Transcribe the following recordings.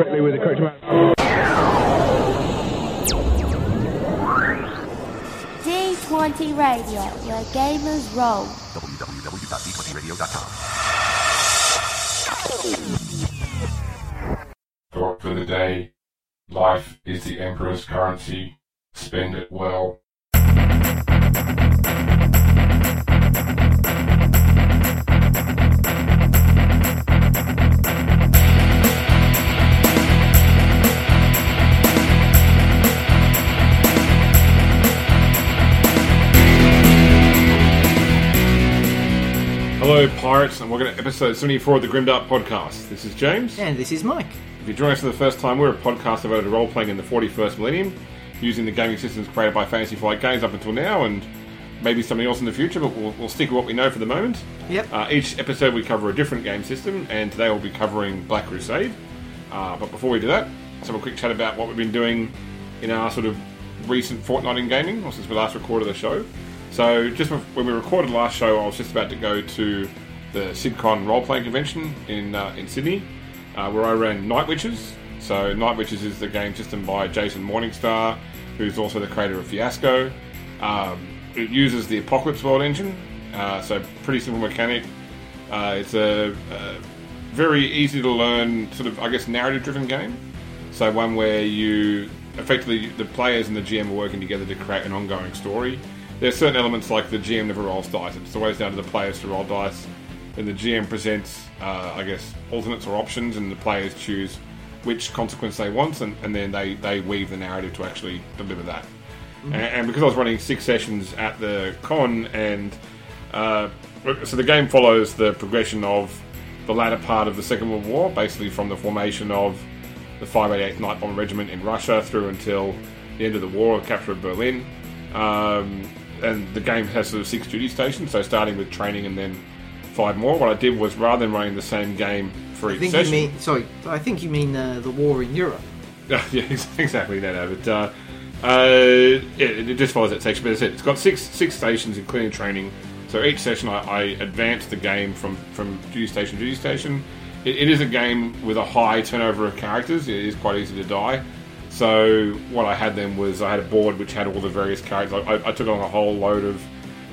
correctly with the correct amount. D20 Radio, where gamers roll. Thought for the day. Life is the emperor's currency. Spend it well. Hello, pirates, and welcome to episode 74 of the Grimdark Podcast. This is James. And this is Mike. If you're joining us for the first time, we're a podcast devoted to role playing in the 41st millennium, using the gaming systems created by Fantasy Flight Games up until now, and maybe something else in the future, but we'll, we'll stick with what we know for the moment. Yep. Uh, each episode we cover a different game system, and today we'll be covering Black Crusade. Uh, but before we do that, let's have a quick chat about what we've been doing in our sort of recent fortnight in gaming, or since we last recorded the show. So, just when we recorded last show, I was just about to go to the SydCon role playing convention in uh, in Sydney, uh, where I ran Night Witches. So, Night Witches is the game system by Jason Morningstar, who's also the creator of Fiasco. Um, it uses the Apocalypse World engine, uh, so pretty simple mechanic. Uh, it's a, a very easy to learn, sort of, I guess, narrative driven game. So, one where you effectively, the players and the GM are working together to create an ongoing story. There's certain elements like the GM never rolls dice, it's always down to the players to roll dice. And the GM presents, uh, I guess, alternates or options, and the players choose which consequence they want, and, and then they, they weave the narrative to actually deliver that. And, and because I was running six sessions at the con, and uh, so the game follows the progression of the latter part of the Second World War, basically from the formation of the 588th Night Bomber Regiment in Russia through until the end of the war, the capture of Berlin. Um, and the game has sort of six duty stations, so starting with training and then five more. What I did was rather than running the same game for I each think session, you mean sorry. I think you mean uh, the war in Europe. yeah, ex- exactly. No, no, but uh, uh, yeah, it, it just follows that section. But as I said, it's got six six stations, including training. So each session, I, I advance the game from from duty station to duty station. It, it is a game with a high turnover of characters. It is quite easy to die. So what I had then was I had a board which had all the various characters. I, I, took on a whole load of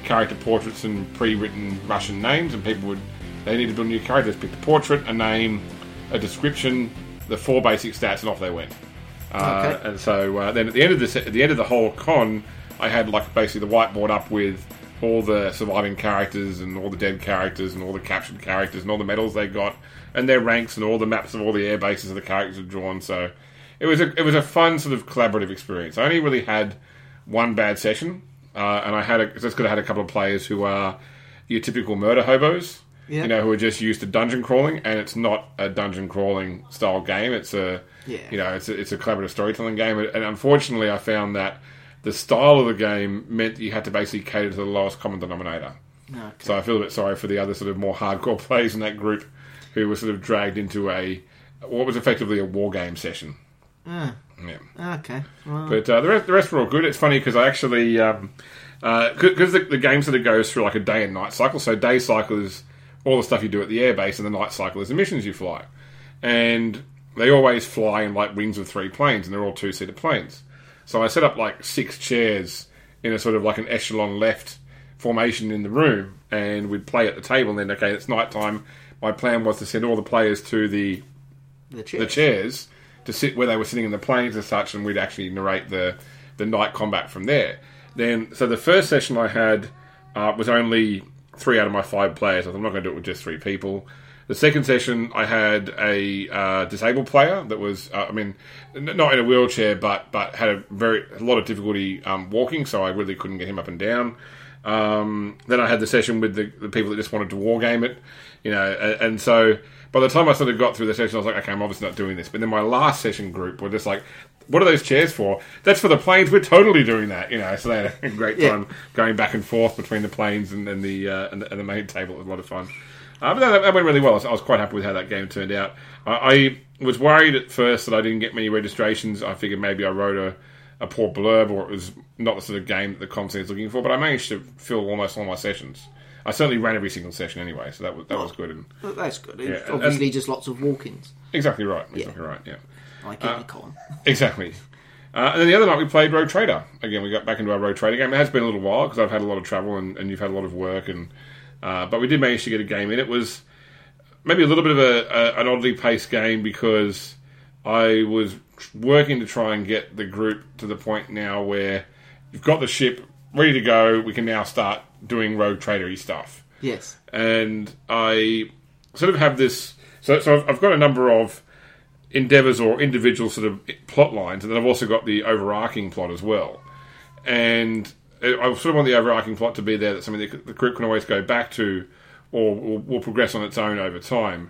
character portraits and pre-written Russian names, and people would they needed to build new characters. Pick a portrait, a name, a description, the four basic stats, and off they went. Uh, Okay. And so uh, then at the end of the at the end of the whole con, I had like basically the whiteboard up with all the surviving characters and all the dead characters and all the captured characters and all the medals they got and their ranks and all the maps of all the air bases and the characters had drawn. So it was a it was a fun sort of collaborative experience. I only really had one bad session, uh, and I had a, just because I had a couple of players who are your typical murder hobos. Yeah. You know, who are just used to dungeon crawling, and it's not a dungeon crawling style game. It's a, Yeah. you know, it's a, it's a collaborative storytelling game. And unfortunately, I found that the style of the game meant that you had to basically cater to the lowest common denominator. Okay. So I feel a bit sorry for the other sort of more hardcore players in that group who were sort of dragged into a what was effectively a war game session. Ah, Yeah. okay. Well, But uh, the rest, the rest were all good. It's funny because I actually, um, because the, the game sort of goes through like a day and night cycle. So day cycle is all the stuff you do at the airbase, and the night cycle is the missions you fly. And they always fly in like wings of three planes, and they're all two seater planes. So I set up like six chairs in a sort of like an echelon left formation in the room, and we'd play at the table. And then okay, it's night time. My plan was to send all the players to the the chair. the chairs to sit where they were sitting in the planes and such, and we'd actually narrate the the night combat from there. Then, so the first session I had uh, was only three out of my five players. I'm not going to do it with just three people. The second session, I had a uh, disabled player that was, uh, I mean, not in a wheelchair, but but had a very a lot of difficulty um, walking, so I really couldn't get him up and down. Um, then I had the session with the, the people that just wanted to wargame it, you know, and, and so by the time I sort of got through the session, I was like, okay, I'm obviously not doing this. But then my last session group were just like, what are those chairs for? That's for the planes. We're totally doing that, you know. So they had a great Yeah. time going back and forth between the planes and, and the, uh, and the and the main table. It was a lot of fun. Uh, but that, that went really well. I was, I was quite happy with how that game turned out. I, I was worried at first that I didn't get many registrations. I figured maybe I wrote a, a poor blurb or it was not the sort of game that the content is looking for. But I managed to fill almost all my sessions. I certainly ran every single session anyway, so that was that was good. And Well, That's good. Yeah, Obviously, just lots of walk-ins. exactly right, exactly right. Yeah. like any con. Exactly. Uh, and then the other night we played Rogue Trader. Again, we got back into our Rogue Trader game. It has been a little while because I've had a lot of travel and, and you've had a lot of work, and uh, but we did manage to get a game in. It was maybe a little bit of a, a, an oddly paced game because I was tr- working to try and get the group to the point now where you've got the ship ready to go. We can now start doing rogue Tradery stuff Yes. and I sort of have this. So, so I've, I've got a number of endeavors or individual sort of plot lines, and then I've also got the overarching plot as well. And I sort of want the overarching plot to be there that something that the group can always go back to, or will, will progress on its own over time.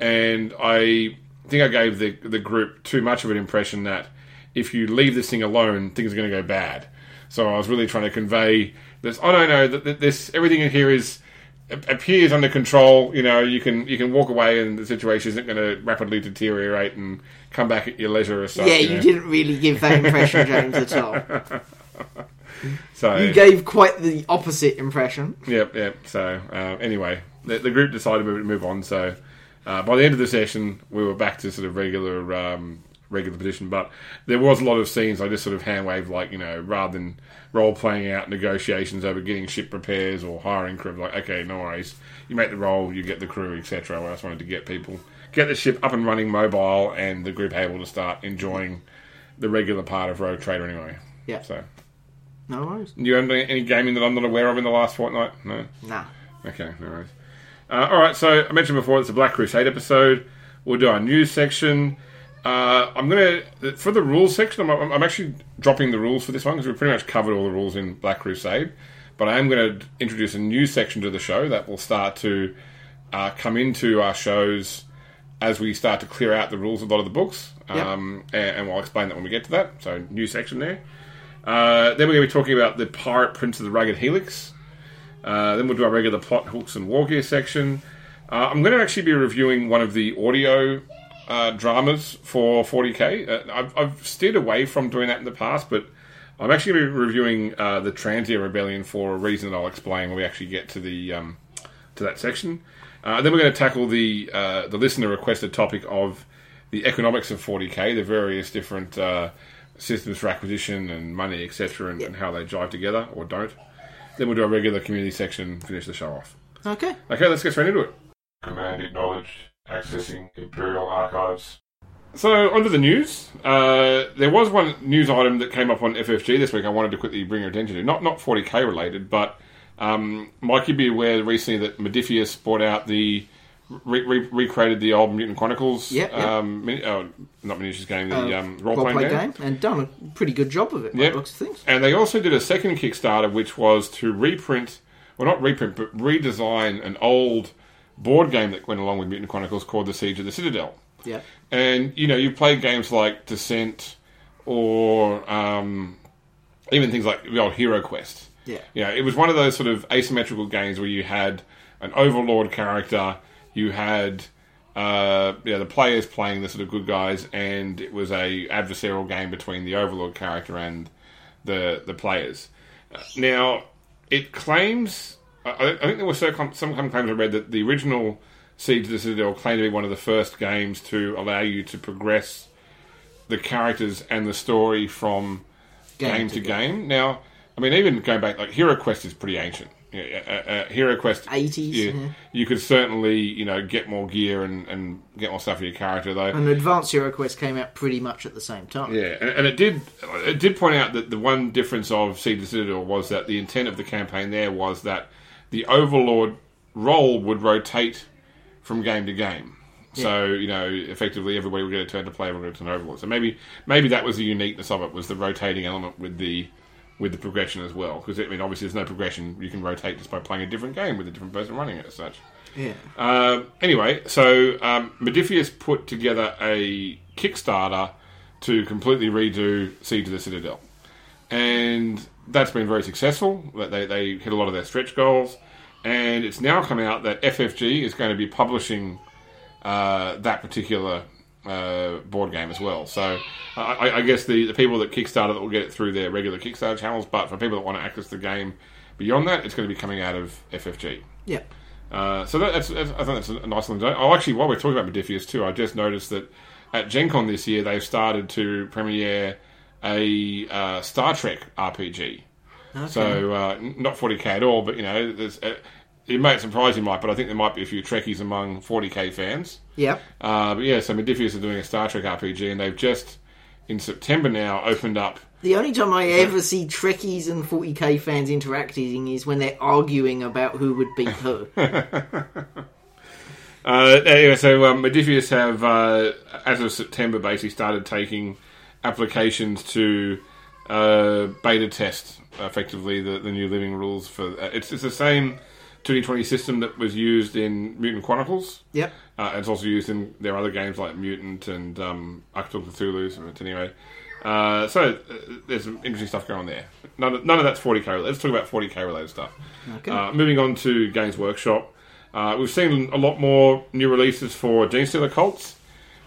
And I think I gave the the group too much of an impression that if you leave this thing alone, things are going to go bad. So I was really trying to convey this. Oh no, no, that that this everything in here is appears under control. You know, you can you can walk away, and the situation isn't going to rapidly deteriorate and come back at your leisure or something. Yeah, you you know. didn't really give that impression, James, at all. So You gave quite the opposite impression. Yep, yep. So uh, anyway, the, the group decided to move on. So uh, by the end of the session, we were back to sort of regular um, regular position. But there was a lot of scenes I just sort of hand waved, like you know, rather than role playing out negotiations over getting ship repairs or hiring crew. Like, okay, no worries. You make the role, you get the crew, etc. I just wanted to get people get the ship up and running, mobile, and the group able to start enjoying the regular part of Rogue Trader anyway. Yeah. So, No worries. you have any any gaming that I'm not aware of in the last fortnight? No. Nah. Okay, no worries. Uh, all right, so I mentioned before it's a Black Crusade episode. We'll do our news section. Uh, I'm gonna for the rules section. I'm, I'm actually dropping the rules for this one because we've pretty much covered all the rules in Black Crusade. But I am going to introduce a new section to the show that will start to uh, come into our shows as we start to clear out the rules of a lot of the books. Yep. Um, and, and we'll explain that when we get to that. So, new section there. Uh, then we're going to be talking about the Pirate Prince of the Rugged Helix. Uh, then we'll do our regular plot hooks and war gear section. Uh, I'm going to actually be reviewing one of the audio uh, dramas for 40k. Uh, I've, I've steered away from doing that in the past, but I'm actually going to be reviewing uh, the Transia Rebellion for a reason that I'll explain when we actually get to the um, to that section. Uh, then we're going to tackle the uh, the listener requested topic of the economics of 40k, the various different uh, systems for acquisition and money, etc., and, and how they jive together or don't. Then we'll do a regular community section, finish the show off. Okay. Okay, let's get straight into it. Command acknowledged. Accessing Imperial Archives. So, onto the news. Uh, there was one news item that came up on FFG this week I wanted to quickly bring your attention to. Not not 40k related, but um, Mike, you'd be aware recently that Modiphius brought out the. Re- re- recreated the old Mutant Chronicles. Yep, yep. Um, mini- oh, not miniatures game, the Uh, um, role playing game. game. And done a pretty good job of it, by Yep. looks of things. And they also did a second Kickstarter, which was to reprint, well, not reprint, but redesign an old board game that went along with Mutant Chronicles called The Siege of the Citadel. Yeah. And you know, you play games like Descent or um, even things like the old Hero Quest. Yeah. You know, it was one of those sort of asymmetrical games where you had an overlord character, you had uh, yeah, the players playing the sort of good guys, and it was a adversarial game between the overlord character and the the players. Now, it claims. I, I think there were some, some claims I read that the original Siege of the Citadel claimed to be one of the first games to allow you to progress the characters and the story from game, to, game. Now, I mean, even going back, like Hero Quest is pretty ancient. Yeah, uh, uh, Hero Quest, 80s, yeah, yeah. you could certainly, you know, get more gear and, and get more stuff for your character, though. And Advanced Hero Quest came out pretty much at the same time. Yeah, and, and it did it did point out that the one difference of Siege of the Citadel was that the intent of the campaign there was that the Overlord role would rotate from game to game. So you know, effectively, everybody would get a turn to play, everyone would get a turn Overlord. So maybe maybe that was the uniqueness of it was the rotating element with the with the progression as well. Because I mean, obviously, there's no progression; you can rotate just by playing a different game with a different person running it as such. Yeah. Uh, anyway, so um, Modiphius put together a Kickstarter to completely redo Siege of the Citadel, and that's been very successful. They they hit a lot of their stretch goals, and it's now come out that FFG is going to be publishing uh, that particular uh, board game as well. So I, I- I guess the, the people that Kickstarter that will get it through their regular Kickstarter channels, but for people that want to access the game beyond that, it's going to be coming out of FFG. Yeah. Uh, so that, that's, that's, I think that's a nice one. to. Oh, actually, while we're talking about Modiphius too, I just noticed that at Gen Con this year, they've started to premiere a uh, Star Trek RPG. So uh, not 40k at all, but you know, there's, uh, it may surprise you, Mike, but I think there might be a few Trekkies among 40k fans. Yep. Uh, but yeah, so Modiphius are doing a Star Trek RPG, and they've just in September now opened up. The only time I ever see Trekkies and 40k fans interacting is when they're arguing about who would beat who. Uh, anyway, so um, Modiphius have, uh, as of September, basically started taking applications to uh, beta test effectively the, the new living rules for. Uh, it's, it's the same 2D20 system that was used in Mutant Chronicles. yep. Uh, it's also used in their other games like Mutant and um, Achtung! Cthulhu. But anyway, uh, so uh, there's some interesting stuff going on there. None of, none of that's 40k. related. Let's talk about 40k related stuff. Okay. Uh, moving on to Games Workshop, uh, we've seen a lot more new releases for Genestealer cults,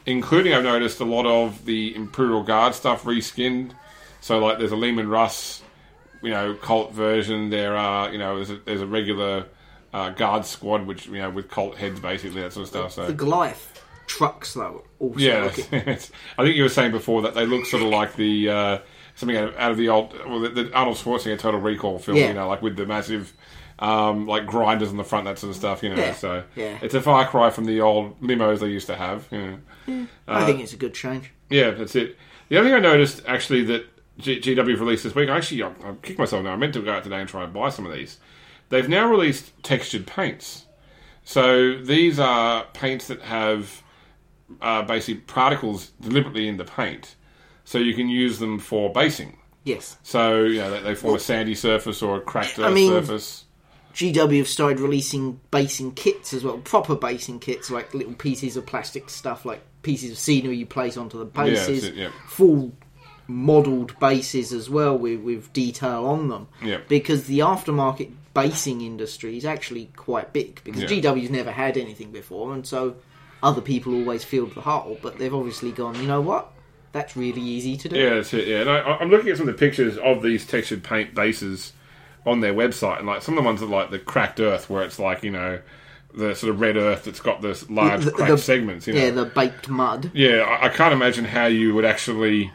including I've noticed a lot of the Imperial Guard stuff reskinned. So like there's a Leman Russ, you know, cult version. There are you know there's a, there's a regular uh, guard squad which you know with cult heads basically that sort of stuff. So The Goliath trucks, though, also yeah, I think you were saying before that they look sort of like the uh, something out of, out of the old well, the, the Arnold Schwarzenegger Total Recall film. Yeah. You know, like with the massive um, like grinders on the front, that sort of stuff. You know, Yeah, so yeah. it's a far cry from the old limos they used to have. You know. I think it's a good change. Yeah, that's it. The other thing I noticed actually that G- GW released this week, actually I, I kicked myself now. I meant to go out today and try and buy some of these. They've now released textured paints. So these are paints that have uh, basically particles deliberately in the paint, so you can use them for basing. Yes. So you know they, they form a sandy surface or a cracked I mean- surface. GW have started releasing basing kits as well, proper basing kits, like little pieces of plastic stuff, like pieces of scenery you place onto the bases, it, yeah. full modelled bases as well with, with detail on them. Yeah. Because the aftermarket basing industry is actually quite big, because Yeah. GW's never had anything before, and so other people always filled the hole, but they've obviously gone, you know what? That's really easy to do. Yeah, that's it. Yeah, and I, I'm looking at some of the pictures of these textured paint bases on their website, and like some of the ones are like the cracked earth, where it's like you know the sort of red earth that's got this large The- cracked the- segments. You know, Yeah, the baked mud. yeah. I, I can't imagine how you would actually.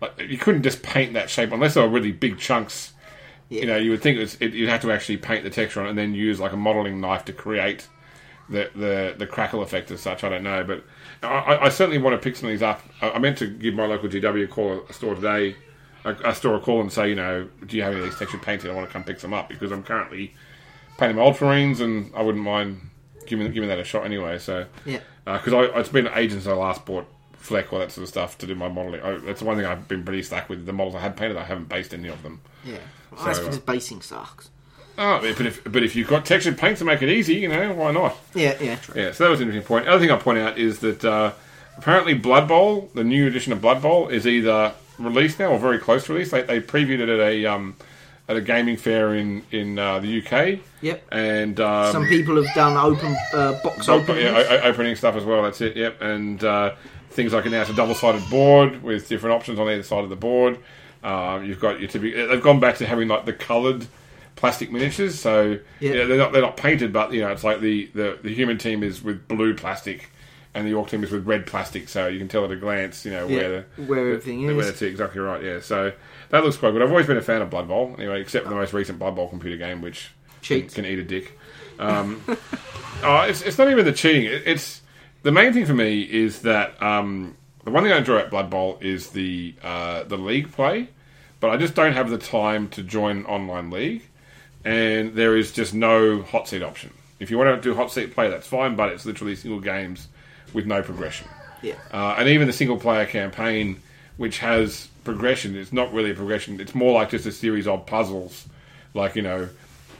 Like, you couldn't just paint that shape unless they were really big chunks. You know, you would think it was, it, you'd have to actually paint the texture on it and then use like a modelling knife to create the, the the crackle effect as such. I don't know, but I, I- I certainly want to pick some of these up. I, I meant to give my local GW call, a store today, a, a store a call and say, you know, do you have any of these textured painted? I want to come pick some up because I'm currently painting my ultramarines and I wouldn't mind giving giving that a shot anyway. So Yeah. because I it's been ages since I last bought Fleck or that sort of stuff to do my modelling. I, that's the one thing I've been pretty stuck with. The models I have painted, I haven't based any of them. Yeah. Well, that's So, uh, because basing sucks. Oh, but if but if you've got textured paint to make it easy, you know why not? Yeah, yeah, true. Yeah, so that was an interesting point. Other thing I'll point out is that uh, apparently Blood Bowl, the new edition of Blood Bowl, is either released now or very close to release. They, they previewed it at a um, at a gaming fair in in uh, the UK. Yep. And um, Some people have done open uh, box Oh, openings. yeah, o- o- opening stuff as well. That's it. Yep, and uh, things like now it's a double-sided board with different options on either side of the board. Uh, you've got your typical. They've gone back to having like the coloured plastic miniatures. So Yeah. yeah, they're not they're not painted, but you know it's like the, the, the human team is with blue plastic, and the orc team is with red plastic. So you can tell at a glance, you know Yeah, where the, where everything the- is. Where that's exactly right. Yeah. So that looks quite good. I've always been a fan of Blood Bowl, anyway, except for the most recent Blood Bowl computer game, which can, can eat a dick. Um, oh, it's, it's not even the cheating. It, it's the main thing for me is that um, the one thing I enjoy at Blood Bowl is the uh, the league play, but I just don't have the time to join an online league, and there is just no hot seat option. If you want to do hot seat play, that's fine, but it's literally single games with no progression. Yeah. Uh, and even the single player campaign, which has progression, it's not really a progression. It's more like just a series of puzzles, like you know,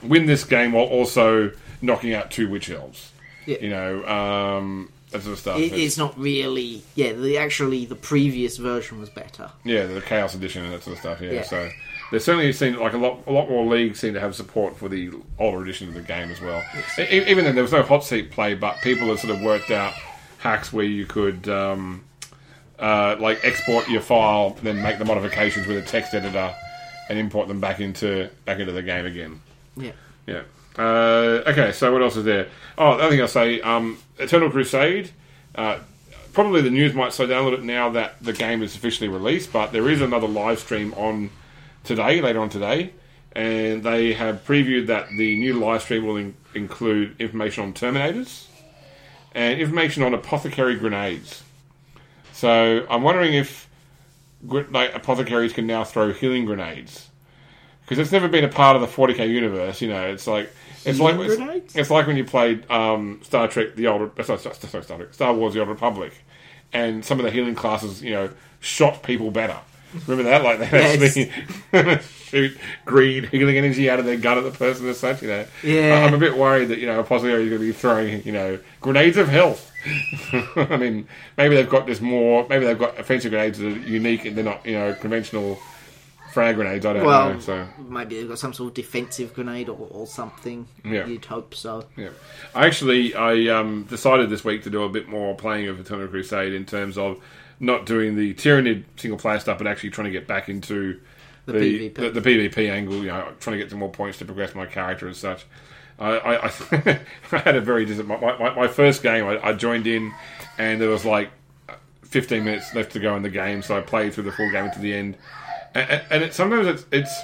win this game while also knocking out two witch elves. Yeah. You know, um, that sort of stuff. It, It's- not really. Yeah, the actually the previous version was better. yeah, the Chaos Edition and that sort of stuff. Yeah, Yeah. so there's certainly seen like a lot, a lot more leagues seem to have support for the older edition of the game as well. E- even then, there was no hot seat play, but people have sort of worked out hacks where you could um, uh, like export your file, then make the modifications with a text editor, and import them back into back into the game again. Yeah. Yeah. Uh, okay, so what else is there? Oh, the other thing I'll say, um, Eternal Crusade. Uh, probably the news might slow down a little bit now that the game is officially released, but there is another live stream on today, later on today, and they have previewed that the new live stream will in- include information on Terminators and information on apothecary grenades. So I'm wondering if like apothecaries can now throw healing grenades because it's never been a part of the 40k universe. You know, it's like it's Healing like it's, it's like when you played um, Star Trek: The Old uh, sorry, sorry, sorry, Star, Trek, Star Wars: The Old Republic, and some of the healing classes, you know, shot people better. Remember that? Like they actually shoot green healing energy out of their gun at the person as such. You know, Yeah. I'm a bit worried that you know Apothecary is going to be throwing you know grenades of health. I mean, maybe they've got just more. Maybe they've got offensive grenades that are unique and they're not you know conventional frag grenades. I don't Well, know. So maybe they've got some sort of defensive grenade or, or something. Yeah. You'd hope so. Yeah, I actually I um, decided this week to do a bit more playing of Eternal Crusade in terms of not doing the Tyranid single player stuff, but actually trying to get back into The the PvP. the, the PvP angle. You know, trying to get some more points to progress my character and such. I I, I, I had a very dis- my, my, my first game. I, I joined in, and there was like 15 minutes left to go in the game, so I played through the full game to the end. And, and it, sometimes it's it's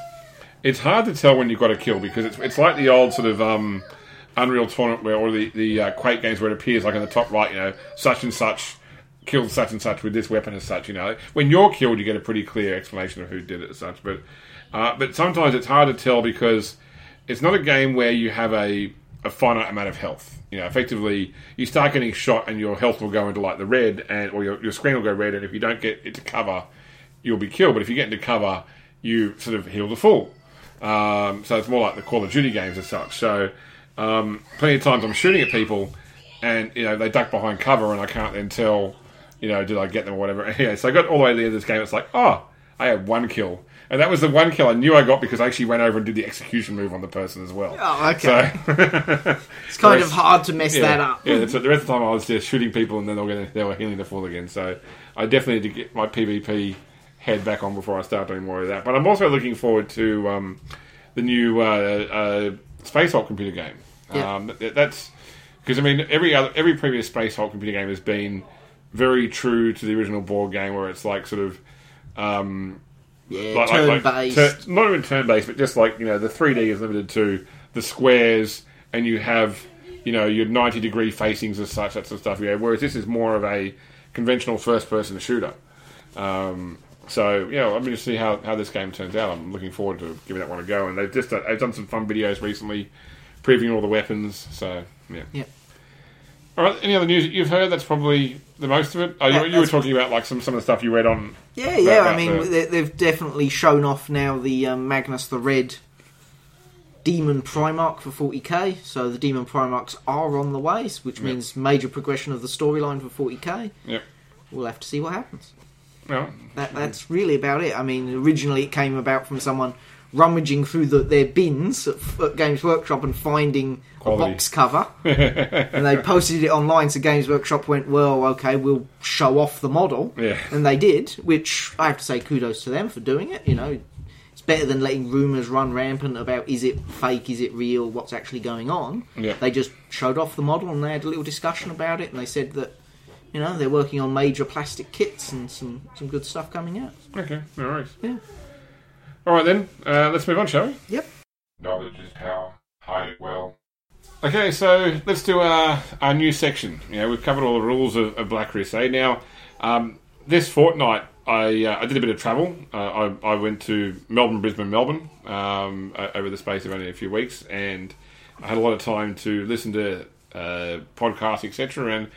it's hard to tell when you've got a kill because it's it's like the old sort of um, Unreal Tournament where or the the uh, Quake games where it appears like in the top right, you know, such and such killed such and such with this weapon as such. You know, when you're killed, you get a pretty clear explanation of who did it as such. But uh, but sometimes it's hard to tell because it's not a game where you have a a finite amount of health. You know, effectively, you start getting shot and your health will go into like the red, and or your, your screen will go red, and if you don't get it to cover, you'll be killed. But if you get into cover, you sort of heal the full. Um, so it's more like the Call of Duty games as such. So um, plenty of times I'm shooting at people, and you know they duck behind cover, and I can't then tell, you know, did I get them or whatever. Anyway, so I got all the way to the end of this game. It's like, oh, I had one kill, and that was the one kill I knew I got because I actually went over and did the execution move on the person as well. Oh, okay. So It's kind Whereas- of hard to mess yeah, that up. Yeah, that's, the rest of the time I was just shooting people, and then they were, getting, they were healing the fall again. So I definitely need to get my PvP head back on before I start doing more of that. But I'm also looking forward to um, the new uh, uh, Space Hulk computer game. Yeah. Um, that- that's because I mean every other every previous Space Hulk computer game has been very true to the original board game, where it's like sort of um, Yeah, like, turn like, like based. not even turn based, but just like you know, the 3D is limited to the squares, and you have you know your 90 degree facings and such, that sort of stuff. Yeah, whereas this is more of a conventional first person shooter. Um, so yeah, I'm going to see how, how this game turns out. I'm looking forward to giving that one a go. And they've just done, they've done some fun videos recently, previewing all the weapons. So yeah. Yeah. All right. Any other news that you've heard? That's probably the most of it. Oh, you, you were talking about like some some of the stuff you read on. Yeah, yeah. about I mean, the- they, they've definitely shown off now the um, Magnus the Red Demon Primarch for 40k. So the Demon Primarchs are on the way, which means major progression of the storyline for 40k. Yep. We'll have to see what happens. Well, That, that's really about it. I mean, originally it came about from someone rummaging through the, their bins at, at Games Workshop and finding Quality. a box cover, and they posted it online. So Games Workshop went, "Well, okay, we'll show off the model," Yeah. and they did. Which I have to say, kudos to them for doing it. You know, it's better than letting rumours run rampant about is it fake, is it real, what's actually going on. Yeah. They just showed off the model and they had a little discussion about it, and they said that. You know, they're working on major plastic kits and some, some good stuff coming out. okay, no worries. Yeah. All right then, uh, let's move on, shall we? Yep. Knowledge is power. Hide it well. Okay, so let's do our, our new section. You know, we've covered all the rules of, of Black Crusade. Now, um, this fortnight, I uh, I did a bit of travel. Uh, I, I went to Melbourne, Brisbane, Melbourne um, over the space of only a few weeks, and I had a lot of time to listen to uh, podcasts, etc. And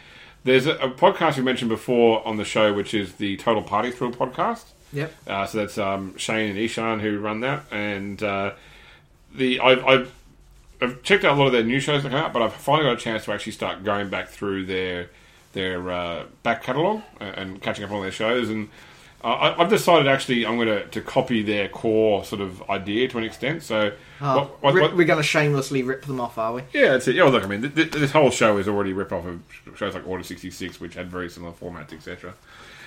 there's a, a podcast we mentioned before on the show, which is the Total Party Thrill podcast. Yep. Uh, so that's um, Shane and Ishan who run that, and uh, the I've, I've I've checked out a lot of their new shows that come out, but I've finally got a chance to actually start going back through their their uh, back catalogue and, catching up on their shows. And I, I've decided actually I'm going to to copy their core sort of idea to an extent. So Oh, what- what- ri- what- we're going to shamelessly rip them off, are we? yeah, that's it. Yeah, well, look, I mean, th- th- this whole show is already rip off of shows like Order sixty six, which had very similar formats, etc.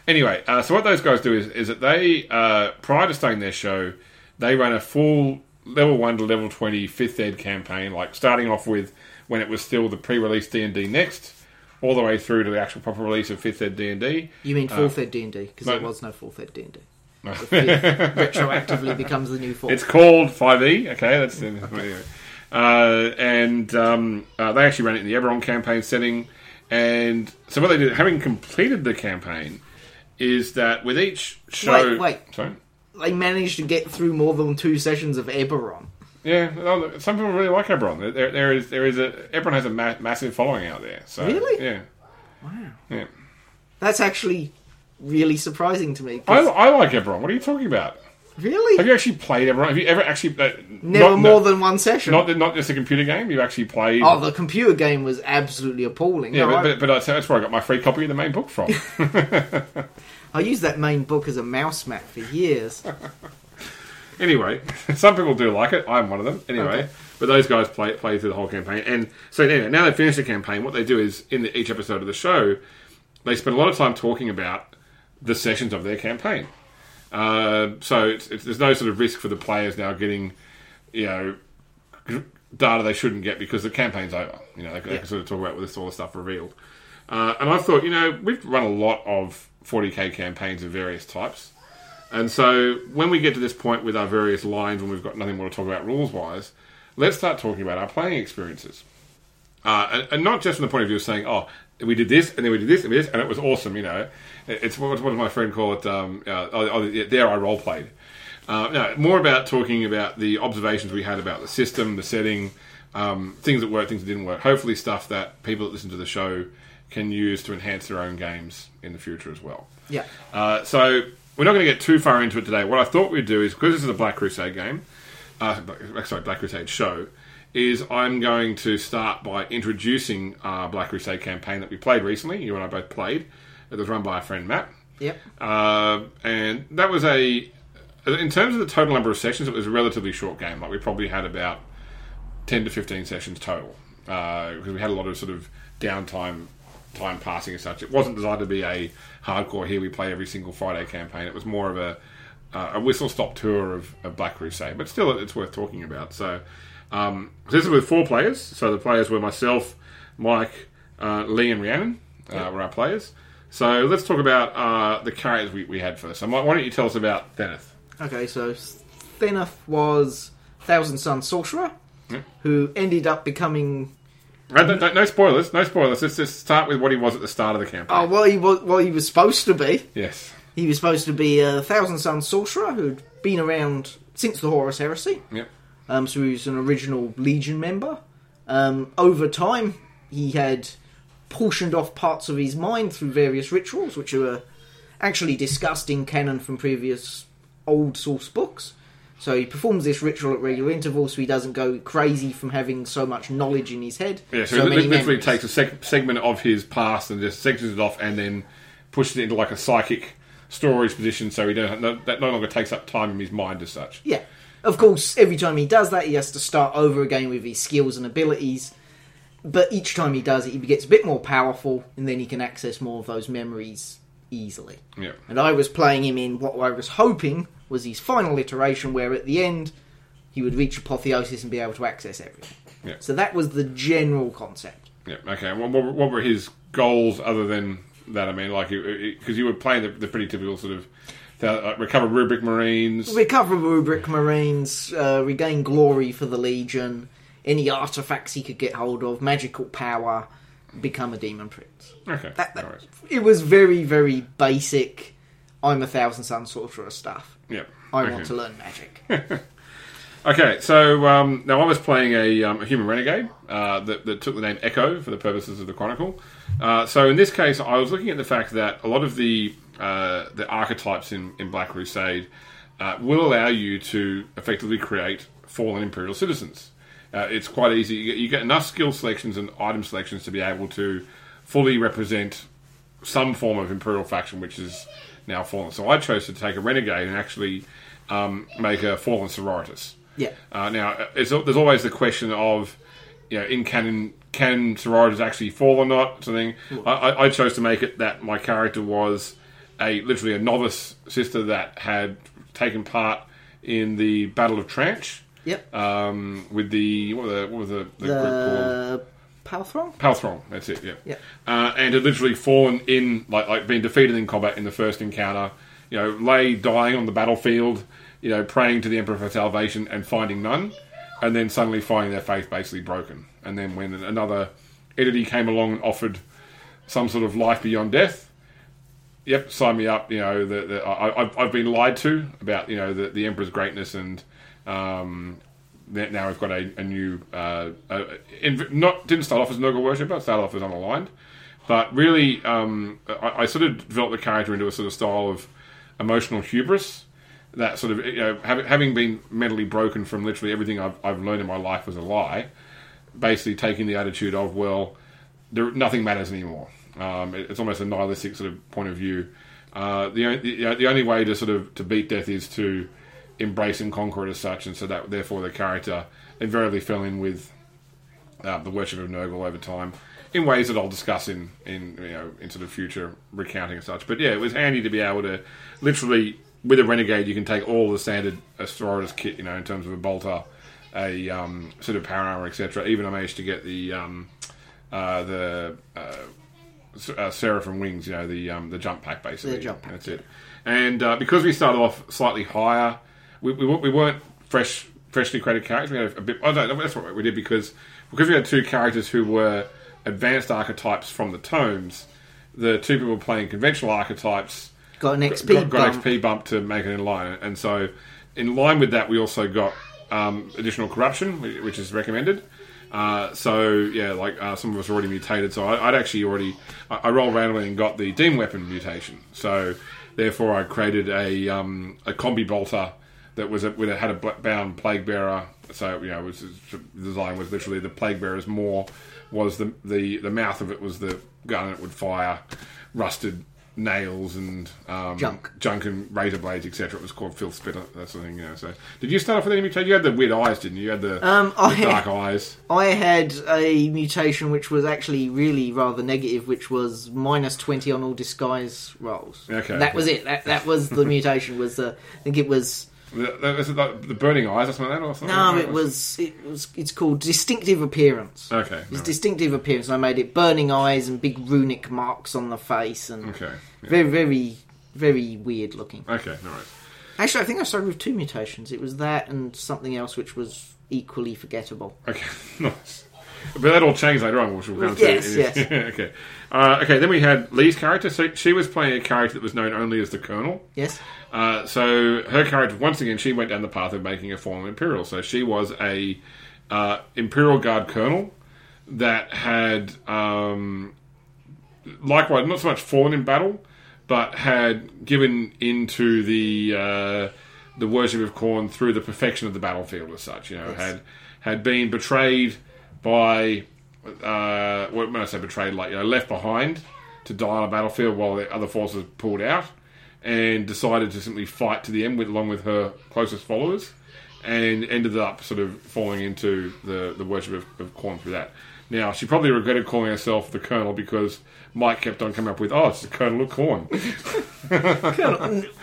Anyway, uh, so what those guys do is, is that they, uh, prior to starting their show, they run a full level one to level 20 fifth ed campaign, like starting off with when it was still the pre-release D and D Next, all the way through to the actual proper release of fifth ed D and D. You mean fourth ed D and D? Because no. there was no fourth ed D and D. Retroactively becomes the new fourth. It's called Five E. Okay, that's anyway. Uh, and um, uh, they actually ran it in the Eberron campaign setting. And so what they did, having completed the campaign, is that with each show, Wait, wait. sorry, They managed to get through more than two sessions of Eberron. yeah, some people really like Eberron. There, there is, there is a Eberron has a ma- massive following out there. So Really? yeah, Wow. yeah. That's actually really surprising to me. I, I like Eberron. What are you talking about? Really? Have you actually played Eberron? Have you ever actually uh, Never not, more than one session. not not just a computer game? You've actually played. oh, the computer game was absolutely appalling. yeah, No, but, I, but, but that's, that's where I got my free copy of the main book from. I used that main book as a mouse mat for years. Anyway, some people do like it. I'm one of them. Anyway, Okay. but those guys play play through the whole campaign, and so anyway, now they've finished the campaign. What they do is in the, each episode of the show, they spend a lot of time talking about the sessions of their campaign. Uh, so it's, it's, there's no sort of risk for the players now getting, you know, data they shouldn't get because the campaign's over. You know, they, they can sort of talk about with this all the stuff revealed. Uh, and I thought, you know, we've run a lot of 40k campaigns of various types. And so when we get to this point with our various lines, when we've got nothing more to talk about rules wise, let's start talking about our playing experiences. Uh, and, and not just from the point of view of saying, oh, we did this, and then we did this, and this, and it was awesome, you know. It's what, what does my friend call it? Um, uh, oh, oh, there I role played. Uh, no, more about talking about the observations we had about the system, the setting, um, things that worked, things that didn't work. Hopefully, stuff that people that listen to the show can use to enhance their own games in the future as well. Yeah. Uh, so we're not going to get too far into it today. What I thought we'd do is because this is a Black Crusade game, uh, sorry, Black Crusade show, is I'm going to start by introducing our Black Crusade campaign that we played recently. You and I both played. It was run by a friend Matt. Yep. Uh, and that was a, in terms of the total number of sessions, it was a relatively short game. Like we probably had about ten to fifteen sessions total because we had a lot of sort of downtime, time passing and such. It wasn't designed to be a hardcore here we play every single Friday campaign. It was more of a uh, a whistle stop tour of, of Black Crusade, but still it's worth talking about. So um, this is with four players. So the players were myself, Mike, uh, Lee, and Rhiannon uh, were our players. So let's talk about uh, the characters we, we had first. So why don't you tell us about Thenneth? Okay, so Theneth was Thousand Sun Sorcerer, Hmm. who ended up becoming. No, no, no- no spoilers, no spoilers. Let's just start with what he was at the start of the campaign. Oh, well, he was what he was supposed to be. Yes. He was supposed to be a Thousand Sun Sorcerer who'd been around since the Horus Heresy. Yep. Um, so he was an original Legion member. Um, over time, he had portioned off parts of his mind through various rituals, which are actually discussed in canon from previous old source books. So he performs this ritual at regular intervals so he doesn't go crazy from having so much knowledge in his head. Yeah, so, so he literally memories. takes a seg- segment of his past and just sections it off and then pushes it into like a psychic storage position so he don't, no, that no longer takes up time in his mind as such. Yeah. Of course, every time he does that, he has to start over again with his skills and abilities. But each time he does it, he gets a bit more powerful, and then he can access more of those memories easily. Yeah. And I was playing him in what I was hoping was his final iteration, where at the end he would reach apotheosis and be able to access everything. Yeah. So that was the general concept. Yeah, okay. What, what, what were his goals other than that? I mean, like, because you were playing the, the pretty typical sort of uh, recover rubric marines. Recover rubric marines, uh, regain glory for the Legion, any artifacts he could get hold of, magical power, become a demon prince. Okay, That, that- worries. it was very, very basic. I'm a thousand sun sorcerer stuff. Yeah. I okay. want to learn magic. Okay, so um, now I was playing a, um, a human renegade uh, that, that took the name Echo for the purposes of the Chronicle. Uh, so in this case, I was looking at the fact that a lot of the uh, the archetypes in, in Black Crusade uh, will allow you to effectively create fallen Imperial citizens. Uh, it's quite easy. You get, you get enough skill selections and item selections to be able to fully represent some form of Imperial faction, which is now fallen. So I chose to take a renegade and actually um, make a fallen sororitas. yeah. Uh, now, it's, there's always the question of, you know, in canon, can sororitas actually fall or not? Something. I, I, I chose to make it that my character was a literally a novice sister that had taken part in the Battle of Tranche Yep. um, with the what, were the what was the, the, group called? the Palthrong? Palthrong, that's it, yeah. Yeah. Uh, and had literally fallen in, like, like been defeated in combat in the first encounter. You know, lay dying on the battlefield, you know, praying to the Emperor for salvation and finding none, and then suddenly finding their faith basically broken. And then when another entity came along and offered some sort of life beyond death, yep, sign me up. You know, the, the, I, I've, I've been lied to about you know the, the Emperor's greatness, and um, now we've got a, a new. Uh, in, not didn't start off as Nurgle worshipper, started off as unaligned, but really, um, I, I sort of developed the character into a sort of style of emotional hubris. That sort of you know, having, having been mentally broken from literally everything I've, I've learned in my life was a lie, basically taking the attitude of well, there, nothing matters anymore. Um, it- it's almost a nihilistic sort of point of view. Uh, the, the the only way to sort of to beat death is to embrace and conquer it as such, and so that therefore the character invariably fell in with uh, the worship of Nurgle over time in ways that I'll discuss in in you know in sort of future recounting and such. But yeah, it was handy to be able to literally with a renegade you can take all the standard Astratus kit, you know, in terms of a bolter, a um, sort of power armor, etc. Even I managed to get the um, uh, the uh, uh, Seraphim wings, you know, the um, the jump pack basically. The jump pack, That's it. And uh, because we started off slightly higher, we, we, we weren't fresh freshly created characters. We had a bit. I don't know. That's what we did because because we had two characters who were advanced archetypes from the tomes. The two people playing conventional archetypes Got an XP got, got bump. XP bump to make it in line, and so in line with that, we also got um, additional corruption, which is recommended. Uh, so yeah, like uh, some of us are already mutated. So I, I'd actually already I, I rolled randomly and got the demon weapon mutation. So therefore, I created a um, a combi bolter that was a, had a bound plague bearer. So you know, it was, the design was literally the plague bearer's more was the the the mouth of it was the gun that would fire rusted nails and um, Junk. junk and razor blades, etc. It was called filth spitter, that sort of thing. You know. So, did you start off with any mutation? You had the weird eyes, didn't you? You had the, Um, the had- dark eyes. I had a mutation which was actually really rather negative, which was minus twenty on all disguise rolls. Okay. that was it. That, that was the mutation. Was the I think it was Was it like the burning eyes or something like that? Or something? no, it was it was it's called distinctive appearance. Okay. It's alright. distinctive appearance. I made it burning eyes and big runic marks on the face, and Okay. yeah. very very very weird looking. Okay. All right. Actually, I think I started with two mutations. It was that and something else which was equally forgettable. Okay. nice. But that all changed later on, which we'll come Yes, to. yes. okay. Uh, okay. Then we had Lee's character. So she was playing a character that was known only as the Colonel. Yes. Uh, so her character, once again, she went down the path of making a fallen Imperial. So she was a uh, Imperial Guard colonel that had, um, likewise, not so much fallen in battle, but had given into the uh, the worship of Khorne through the perfection of the battlefield, as such. You know, Yes. had had been betrayed by, uh, what when I say betrayed, like you know, left behind to die on a battlefield while the other forces pulled out and decided to simply fight to the end with, along with her closest followers, and ended up sort of falling into the, the worship of, of Khorne through that. Now, she probably regretted calling herself the Colonel because Mike kept on coming up with, oh, it's the Colonel of Khorne.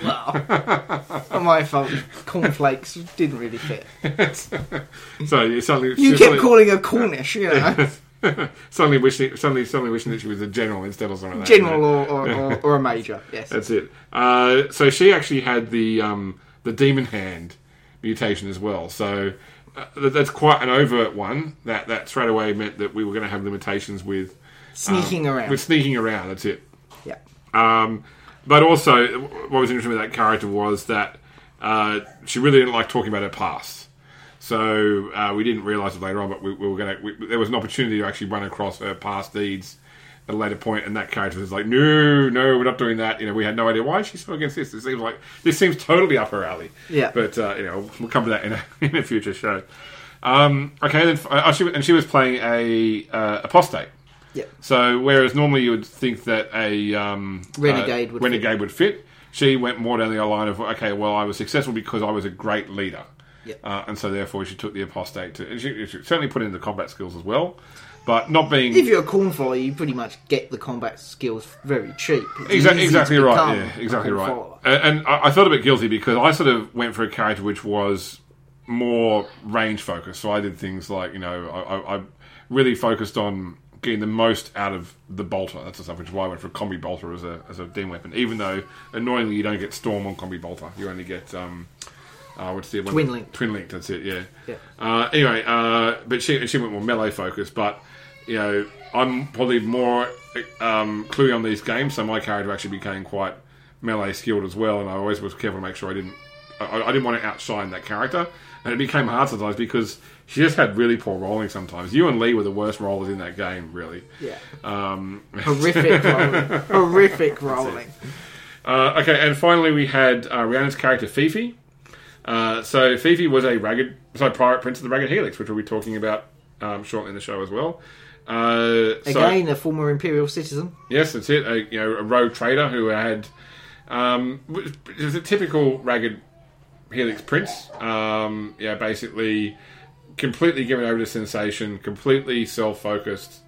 well, not my fault. Cornflakes didn't really fit. so you kept calling her Cornish, you know, suddenly wishing suddenly suddenly wishing that she was a general instead of something like that. general or, or, or, or a major. Yes. That's it. Uh, so she actually had the um, the demon hand mutation as well. So uh, that- that's quite an overt one. That that straight away meant that we were going to have limitations with Sneaking um, around. With sneaking around. That's it. yeah. Um, but also, what was interesting with that character was that uh, she really didn't like talking about her past. So uh, we didn't realise it later on, but we, we were going to. There was an opportunity to actually run across her past deeds at a later point, and that character was like, "No, no, we're not doing that." You know, we had no idea why she's so against this. It seems like this seems totally up her alley. Yeah. but uh, you know, we'll come to that in a, in a future show. Um, okay, then uh, she, and she was playing a uh, apostate. Yeah. So whereas normally you would think that a um, Renegade uh, would renegade would fit, she went more down the line of okay, well I was successful because I was a great leader, Yeah. uh, and so therefore she took the apostate to. And she, she certainly put in the combat skills as well, but not being If you're a cornflower, you pretty much get the combat skills very cheap. Exactly, exactly right. Yeah, exactly right. cornflower. And, and I, I felt a bit guilty because I sort of went for a character which was more range focused. So I did things like you know I, I, really focused on getting the most out of the bolter. That's the stuff, which is why I went for a combi bolter as a as a demon weapon. Even though annoyingly you don't get storm on combi bolter, you only get um, uh, what's the other one? Twin link. Twin link. That's it. Yeah. Yeah. Uh, anyway, uh, but she she went more melee focused, but you know I'm probably more um, cluey on these games, so my character actually became quite melee skilled as well, and I always was careful to make sure I didn't I, I didn't want to outshine that character, and it became hard sometimes because she just had really poor rolling sometimes. You and Lee were the worst rollers in that game, really. Yeah. Um, Horrific rolling. Horrific rolling. Uh, okay, and finally we had uh, Rihanna's character Fifi. Uh, so Fifi was a ragged, sorry, pirate prince of the Ragged Helix, which we'll be talking about um, shortly in the show as well. Uh, so- Again, a former Imperial citizen. Yes, that's it. A, you know, a rogue trader who had um, was was a typical ragged Helix prince. Um, yeah, basically completely given over to sensation, completely self-focused.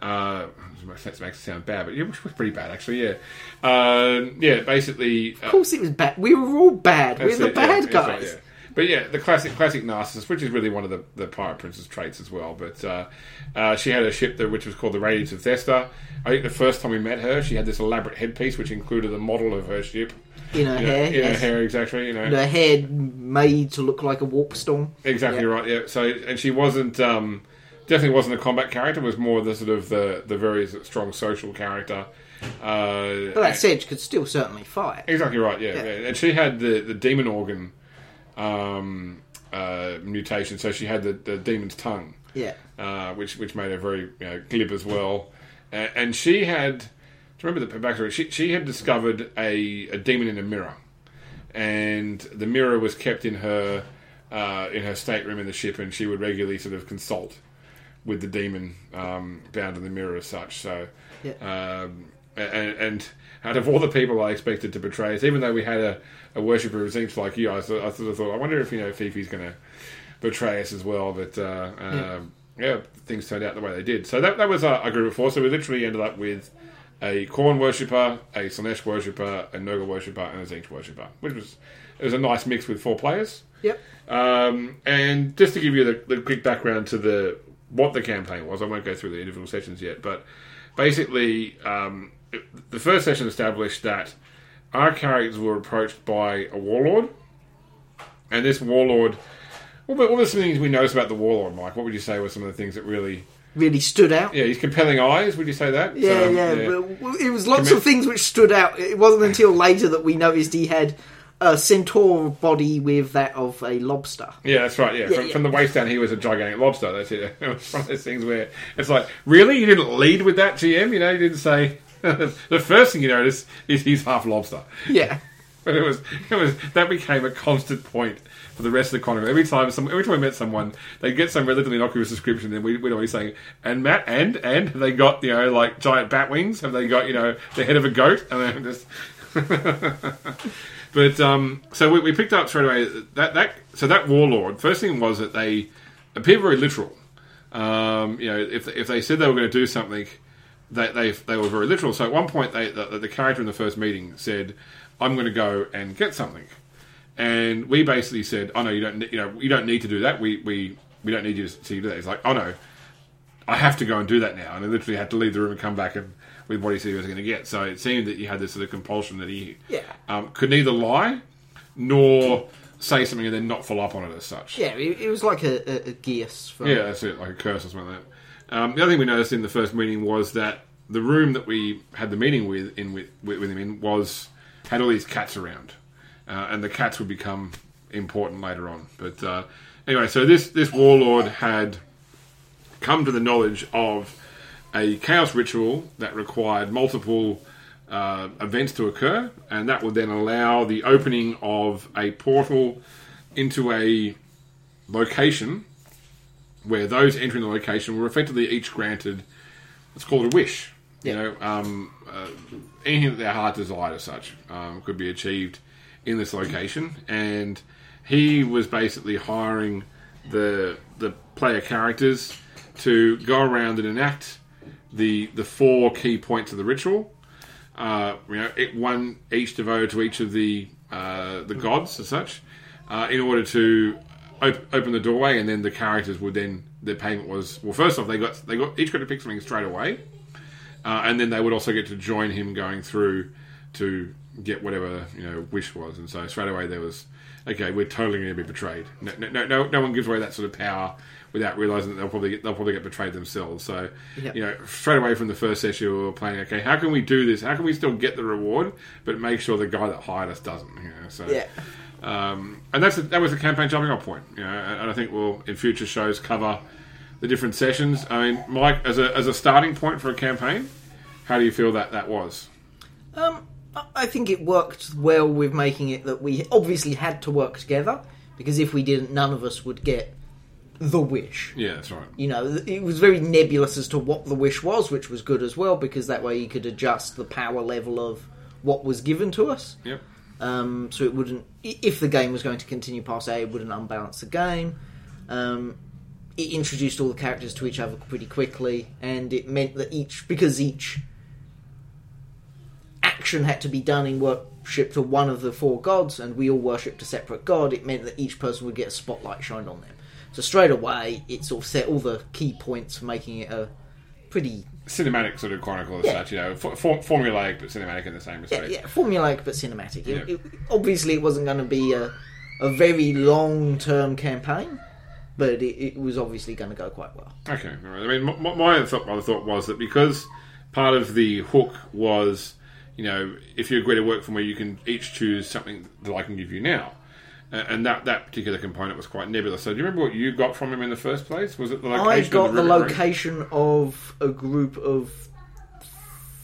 Uh, that makes it sound bad, but it was pretty bad actually. Yeah, uh, yeah. Basically, uh, Of course, it was bad. We were all bad. We're the it, yeah, bad that's guys. right, yeah. But yeah, the classic classic narcissist, which is really one of the, the pirate princess traits as well. But uh, uh, she had a ship that which was called the Radiance of Thesta. I think the first time we met her, she had this elaborate headpiece which included a model of her ship. In her You know, hair. in yes. her hair, exactly. You know, And her hair made to look like a warp storm. Exactly Yeah. right. Yeah. So, and she wasn't um, definitely wasn't a combat character. Was more the sort of the the very strong social character. Uh, But that she could still certainly fight. exactly right. Yeah. Yeah. yeah. And she had the the demon organ um, uh, mutation. So she had the, the demon's tongue, Yeah. uh, which which made her very you know, glib as well. And she had. Do you remember the backstory? She she had discovered a, a demon in a mirror, and the mirror was kept in her uh, in her stateroom in the ship, and she would regularly sort of consult with the demon um, bound in the mirror as such. So, Yeah. um, and, and out of all the people I expected to betray us, even though we had a, a worshipper who seems like you, I, sort- I sort of thought, I wonder if you know Fifi's going to betray us as well. But uh, um, yeah. things turned out the way they did. So that that was our, our group of four. So we literally ended up with a Khorne worshipper, a Slaanesh worshipper, a Nurgle worshipper, and a Tzeentch worshipper, which was it was a nice mix with four players. Yep. Um, and just to give you the, the quick background to the what the campaign was, I won't go through the individual sessions yet, but basically, um, it- the first session established that our characters were approached by a warlord, and this warlord. What were, what were some things we noticed about the warlord, Mike? What would you say were some of the things that really? Really stood out. Yeah, he's compelling eyes. Would you say that? Yeah, So, yeah. Well, It was lots Commi- of things which stood out. It wasn't until later that we noticed he had a centaur body with that of a lobster. Yeah, that's right. Yeah, Yeah, from, yeah. from the waist down, he was a gigantic lobster. That's it. It was one of those things where it's like, really, you didn't lead with that, GM? You know, you didn't say. the first thing you notice is he's half lobster. Yeah. But it was, it was that became a constant point for the rest of the con. Every time, some, every time we met someone, they'd get some relatively innocuous description, and we, we'd always say, "And Matt, and and have they got you know like giant bat wings? Have they got you know the head of a goat?" And then just. But um, so we, we picked up straight away that that so that warlord. First thing was that they appear very literal. Um, you know, if if they said they were going to do something, they, they they were very literal. So at one point, they the, the character in the first meeting said, "I'm going to go and get something," and we basically said, "Oh no, you don't. You know, you don't need to do that. We we we don't need you to to do that." He's like, "Oh no, I have to go and do that now," and he literally had to leave the room and come back and with what he said he was going to get. So it seemed that you had this sort of compulsion that he Yeah. um, could neither lie nor say something and then not follow up on it as such. Yeah, it, it was like a, a, a geas. For, Yeah, that's it, like a curse or something like that. Um, the other thing we noticed in the first meeting was that the room that we had the meeting with in with, with him in was had all these cats around, uh, and the cats would become important later on. But uh, anyway, so this this warlord had come to the knowledge of a chaos ritual that required multiple uh, events to occur, and that would then allow the opening of a portal into a location where those entering the location were effectively each granted, let's call it a wish. You Yeah. know, um, uh, anything that their heart desired as such um, could be achieved in this location. And he was basically hiring the the player characters to go around and enact the the four key points of the ritual. Uh, you know, it, one each devoted to each of the uh, the gods as such, uh, in order to op- open the doorway, and then the characters would then their payment was well. First off, they got they got each got to pick something straight away, uh, and then they would also get to join him going through to get whatever you know wish was. And so straight away there was okay, we're totally going to be betrayed. No, no, no, no one gives away that sort of power without realizing that they'll probably get, they'll probably get betrayed themselves. So Yep. you know, straight away from the first session, we were playing. Okay, how can we do this? How can we still get the reward, but make sure the guy that hired us doesn't? You know, so Yeah. um, and that's a, that was the campaign jumping off point. You know, and I think we'll in future shows cover the different sessions. I mean, Mike, as a as a starting point for a campaign, how do you feel that that was? Um, I think it worked well with making it that we obviously had to work together because if we didn't, none of us would get the wish. Yeah, that's right. You know, it was very nebulous as to what the wish was, which was good as well because that way you could adjust the power level of what was given to us. Yep. Um, so it wouldn't, if the game was going to continue past A, it wouldn't unbalance the game. Um, it introduced all the characters to each other pretty quickly, and it meant that each, because each action had to be done in worship to one of the four gods, and we all worshipped a separate god, it meant that each person would get a spotlight shined on them. So straight away, it sort of set all the key points for making it a pretty Cinematic sort of chronicle as such. You know, for, for, formulaic but cinematic in the same Yeah, respect. yeah, formulaic but cinematic. It, Yeah. it, obviously, it wasn't going to be a, a very long term campaign, but it, it was obviously going to go quite well. Okay, all right. I mean, my, my other thought, my other thought was that because part of the hook was, you know, if you agree to work for me, you can each choose something that I can give you now. And that, that particular component was quite nebulous. So, do you remember what you got from him in the first place? Was it the location? I got the Marine? location of a group of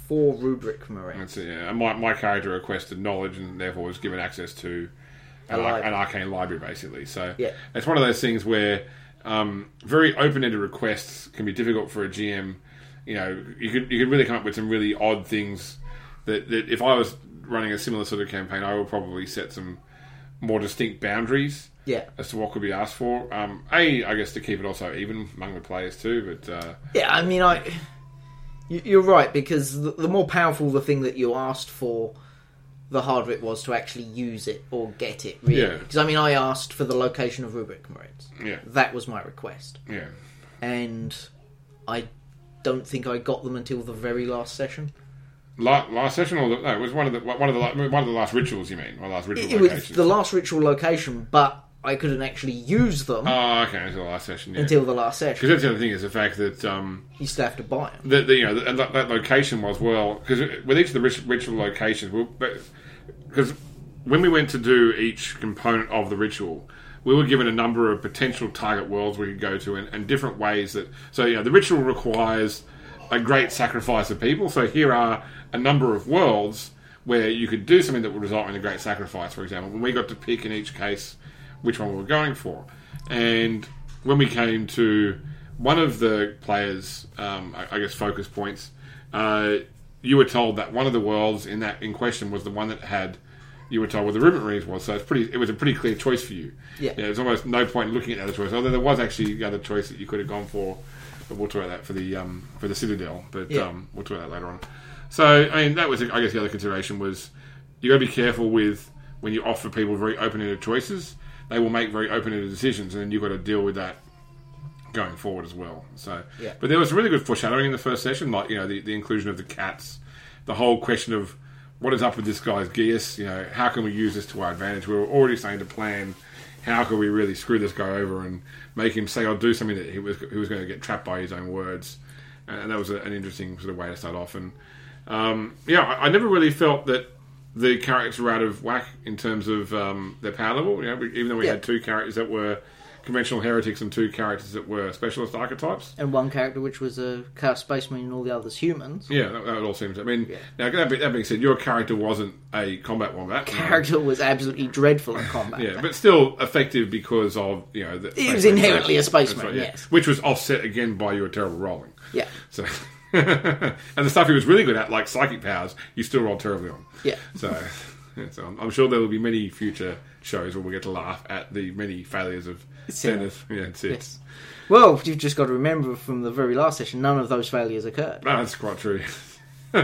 four rubric marines. That's it, yeah. And my, my character requested knowledge and therefore was given access to an, A an arcane library, basically. So Yeah. it's one of those things where um, very open-ended requests can be difficult for a GM. You know, you could you could really come up with some really odd things that, that if I was running a similar sort of campaign, I would probably set some more distinct boundaries Yeah, as to what could be asked for. Um, a, I guess to keep it also even among the players too, but uh, yeah. I mean, I you- you're right because the, the more powerful the thing that you asked for, the harder it was to actually use it or get it. Really, Yeah. because I mean, I asked for the location of rubric marines. yeah, That was my request. yeah. and I don't think I got them until the very last session. La- last session, or the, no, it was one of the one of the one of the last rituals. You mean, or last ritual It was the last ritual location, but I couldn't actually use them Oh, okay, until the last session. Yeah. until the last session, Because that's the other thing is the fact that um, You still have to buy them. that the, you know and that, that location was well because with each of the ritual locations, because when we went to do each component of the ritual, we were given a number of potential target worlds we could go to and, and different ways that. So you know, the ritual requires a great sacrifice of people. So here are a number of worlds where you could do something that would result in a great sacrifice. For example, when we got to pick in each case which one we were going for, and when we came to one of the players, um, I, I guess focus points, uh, you were told that one of the worlds in that in question was the one that had. You were told where the Rubric Marines was, so it's pretty. It was a pretty clear choice for you. Yeah. there's almost no point in looking at the other choice. Although there was actually the other choice that you could have gone for, but we'll talk about that for the um, for the Citadel. But Yeah. um, we'll talk about that later on. So I mean, that was I guess the other consideration was you got to be careful with when you offer people very open-ended choices. They will make very open-ended decisions, and then you've got to deal with that going forward as well. So, Yeah. but there was really good foreshadowing in the first session, like you know the, the inclusion of the cats, the whole question of what is up with this guy's geas. You know, how can we use this to our advantage? We were already starting to plan how could we really screw this guy over and make him say or do something that he was he was going to get trapped by his own words, and that was a, an interesting sort of way to start off. And um, yeah, I, I never really felt that the characters were out of whack in terms of um, their power level. You know, even though we Yeah. had two characters that were conventional heretics and two characters that were specialist archetypes. And one character which was a cast space marine and all the others humans. Yeah, that, that all seems. I mean, Yeah. now that being, that being said, your character wasn't a combat wombat. Your character was absolutely dreadful in combat. Yeah, but still effective because of you know. The, It was inherently a space marine, yeah. yes. which was offset again by your terrible rolling. yeah. So, and the stuff he was really good at, like psychic powers, you still rolled terribly on. Yeah. So, yeah, so I'm, I'm sure there will be many future shows where we get to laugh at the many failures of Senate. Yeah, it's it. Yes. Well, you've just got to remember from the very last session, none of those failures occurred. That's quite true. All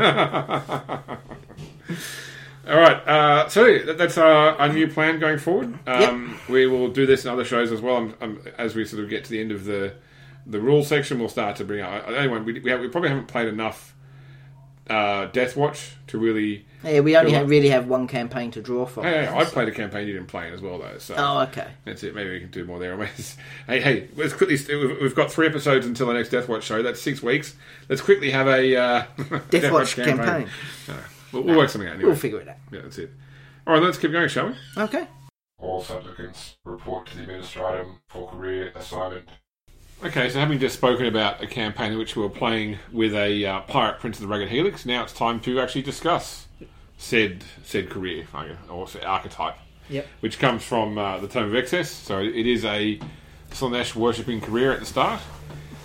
right, uh, so that- that's our, our new plan going forward. Um, We will do this in other shows as well um, um, as we sort of get to the end of the the rule section we'll start to bring up. Anyway, we, we, have, we probably haven't played enough uh, Deathwatch to really. Yeah, we only have, really have one campaign to draw from. Hey, hey, I played a campaign you didn't play in as well, though. So Oh, okay. that's it. Maybe we can do more there. hey, hey, let's quickly. We've, we've got three episodes until the next Deathwatch show. That's six weeks. Let's quickly have a uh, Death, Watch campaign. No, we'll, we'll work something out anyway. We'll figure it out. yeah, that's it. All right, let's keep going, shall we? Okay. All supplicants report to the Administratum for career assignment. Okay, so having just spoken about a campaign in which we were playing with a uh, pirate prince of the Ragged Helix, now it's time to actually discuss said said career or archetype, Yep. which comes from uh, the Tome of Excess. So it is a Slaanesh worshipping career at the start.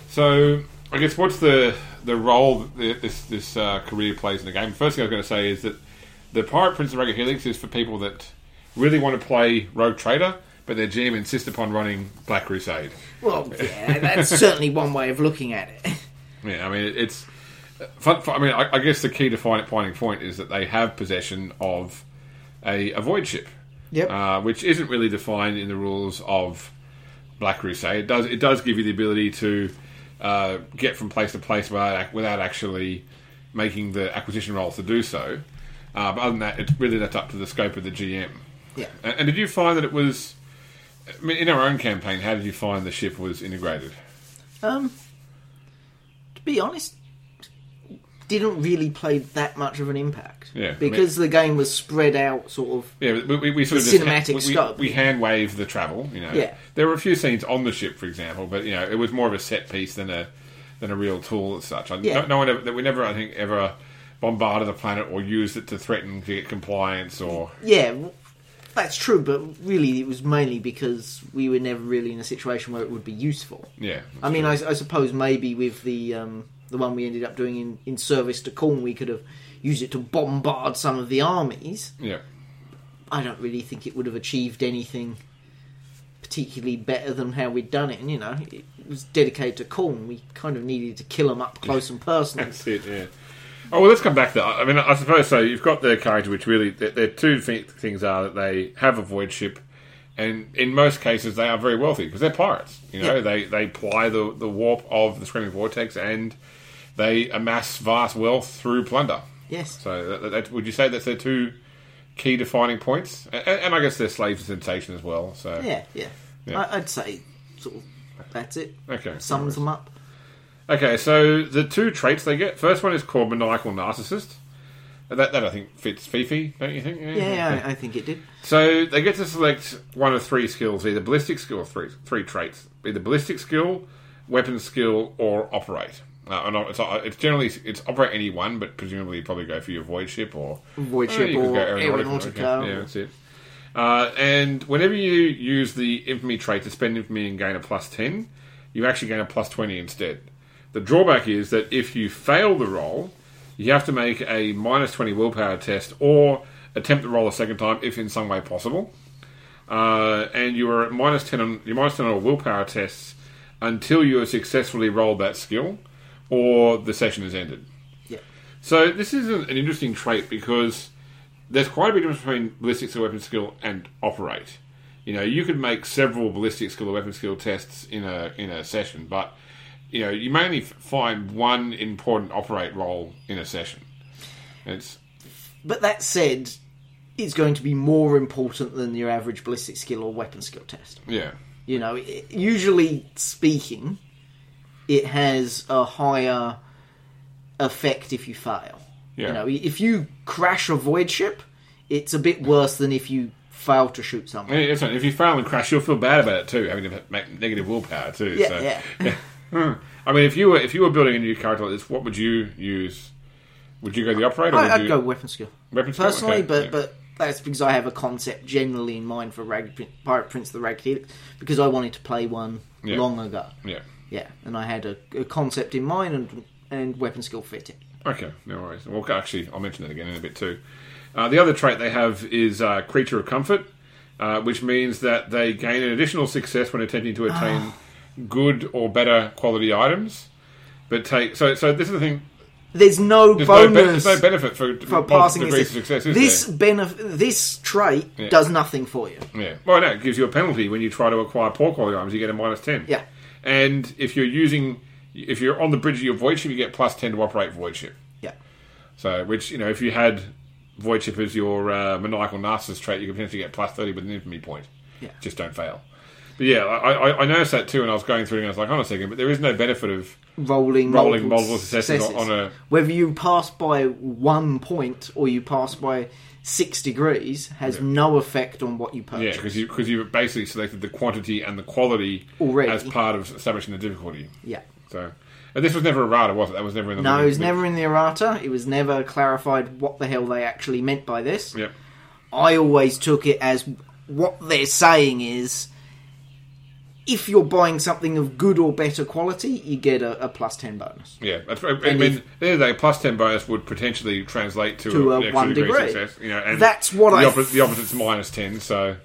So I guess what's the the role that this this uh, career plays in the game? First thing I was going to say is that the pirate prince of the Ragged Helix is for people that really want to play Rogue Trader, but their GM insists upon running Black Crusade. Well, yeah, that's certainly one way of looking at it. Yeah, I mean it's. Fun, fun- I mean, I, I guess the key defining finding point is that they have possession of a, a void ship, Yep. uh, which isn't really defined in the rules of Black Crusade. It does it does give you the ability to uh, get from place to place without without actually making the acquisition rolls to do so. Uh, but other than that, it's really that's up to the scope of the GM. yeah. And, and did you find that it was? I mean, in our own campaign, how did you find the ship was integrated? Um, to be honest, didn't really play that much of an impact. Yeah, I mean- because the game was spread out, sort of. Yeah, we, we, we sort of cinematic we, scope. We, we hand wave the travel. You know, Yeah. There were a few scenes on the ship, for example, but you know, it was more of a set piece than a than a real tool as such. I, Yeah. no, no one ever, that we never, I think, ever bombarded the planet or used it to threaten to get compliance or Yeah, that's true, but really it was mainly because we were never really in a situation where it would be useful. yeah. I mean, I, I suppose maybe with the um, the one we ended up doing in, in service to Khorne, we could have used it to bombard some of the armies. yeah. I don't really think it would have achieved anything particularly better than how we'd done it. And you know, it was dedicated to Khorne. We kind of needed to kill them up close and personal. That's it. Yeah. Oh well, let's come back to that. I mean, I suppose so. You've got the character, which really, their, two th- things are that they have a void ship, and in most cases they are very wealthy because they're pirates. You know, Yeah. they they ply the the warp of the screaming vortex, and they amass vast wealth through plunder. Yes. So, that, that, would you say that's their two key defining points? And, and I guess they're slave to sensation as well. So, Yeah, yeah. Yeah. I, I'd say sort of that's it. okay, Sums them up. Okay, so the two traits they get. First one is called maniacal narcissist. That, that I think fits Fifi, don't you think? Yeah, yeah I, I think it did. So they get to select one of three skills, either ballistic skill or three three traits, either ballistic skill, weapon skill, or operate. Uh, and it's, it's generally it's operate any one, but presumably you probably go for your void ship or Void Oh, ship or go aeronautica. Yeah, that's it. Uh, and whenever you use the infamy trait to spend infamy and gain a plus ten, you actually gain a plus twenty instead. The drawback is that if you fail the roll, you have to make a minus 20 willpower test or attempt the roll a second time if in some way possible. Uh, and you are at minus 10 on, you're minus 10 on willpower tests until you have successfully rolled that skill or the session is ended. Yeah. So this is an, an interesting trait because there's quite a big difference between ballistic skill, weapon skill, and operate. You know, you could make several ballistic skill or weapon skill tests in a in a session, but you know, you mainly find one important operate role in a session. It's But that said, it's going to be more important than your average ballistic skill or weapon skill test. yeah, You know, it, usually speaking, it has a higher effect if you fail. Yeah. You know, if you crash a void ship, it's a bit worse than if you fail to shoot someone. mean, if you fail and crash, you'll feel bad about it too, having to make negative willpower too. Yeah, so. yeah. Hmm. I mean, if you were if you were building a new character like this, what would you use? Would you go the operator? or would I, I'd you... go weapon skill. Weapon skill? personally, Okay, but yeah. but that's because I have a concept generally in mind for Rag, Pirate Prince of the Ragged Helix because I wanted to play one Yeah. long ago. yeah. Yeah, and I had a, a concept in mind, and and weapon skill fit it. Okay, no worries. Well, actually, I'll mention that again in a bit too. Uh, the other trait they have is uh, creature of comfort, uh, which means that they gain an additional success when attempting to attain Ah. Good or better quality items. But take so so this is the thing. There's no There's no, bonus there's no benefit for, for passing degrees this. of success. Is this benefit, this trait Yeah. does nothing for you. Yeah. Well, no, it gives you a penalty when you try to acquire poor quality items. You get a minus ten. Yeah. And if you're using, if you're on the bridge of your void ship, you get plus ten to operate void ship. Yeah. So, which you know, if you had void ship as your uh, maniacal narcissist trait, you could potentially get plus thirty with an infamy point. Yeah. Just don't fail. But yeah, I, I, I noticed that too, and I was going through, and I was like, hold on a second, but there is no benefit of rolling Rolling multiple, multiple successes on a- whether you pass by one point or you pass by six degrees has no effect on what you yeah, because you because you basically selected the quantity and the quality Already. as part of establishing the difficulty. yeah. So, and this was never errata, was it? That was never in the No, it was never in the errata. It was never clarified what the hell they actually meant by this. Yep. I always took it as what they're saying is if you're buying something of good or better quality, you get a, a plus 10 bonus. Yeah, that's right. I And mean, if- the end of the day, plus ten bonus would potentially translate to, To a, a one degree, degree. success. You know, and That's what the I- opposite, the opposite's minus ten. So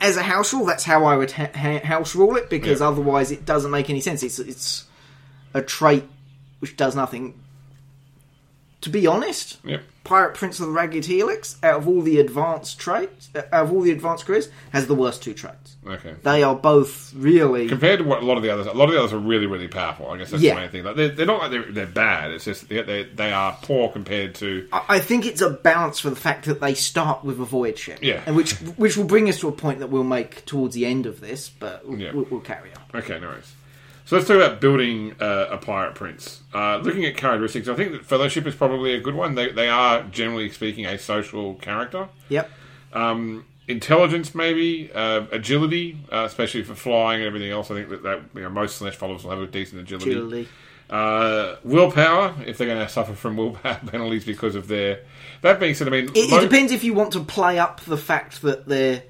As a house rule, that's how I would ha- house rule it because Yeah. otherwise it doesn't make any sense. It's, it's a trait which does nothing. To be honest, yep. Pirate Prince of the Ragged Helix, out of all the advanced traits, uh, out of all the advanced careers, has the worst two traits. Okay. They are both really. Compared to what a lot of the others, a lot of the others are really, really powerful. I guess that's Yeah. the main thing. Like they're, they're not like they're, they're bad. It's just they, they they are poor compared to. I I think it's a balance for the fact that they start with a void ship, Yeah. and which which will bring us to a point that we'll make towards the end of this, but we'll, Yeah. we'll, we'll carry on. Okay, no worries. So let's talk about building uh, a pirate prince. Uh, looking at characteristics, I think that fellowship is probably a good one. They they are generally speaking a social character. Yep. Um, intelligence, maybe uh, agility, uh, especially for flying and everything else. I think that, that you know, most Slaanesh followers will have a decent agility. Agility. Uh, willpower, if they're going to suffer from willpower penalties because of their. That being said, I mean, It, it depends if you want to play up the fact that they're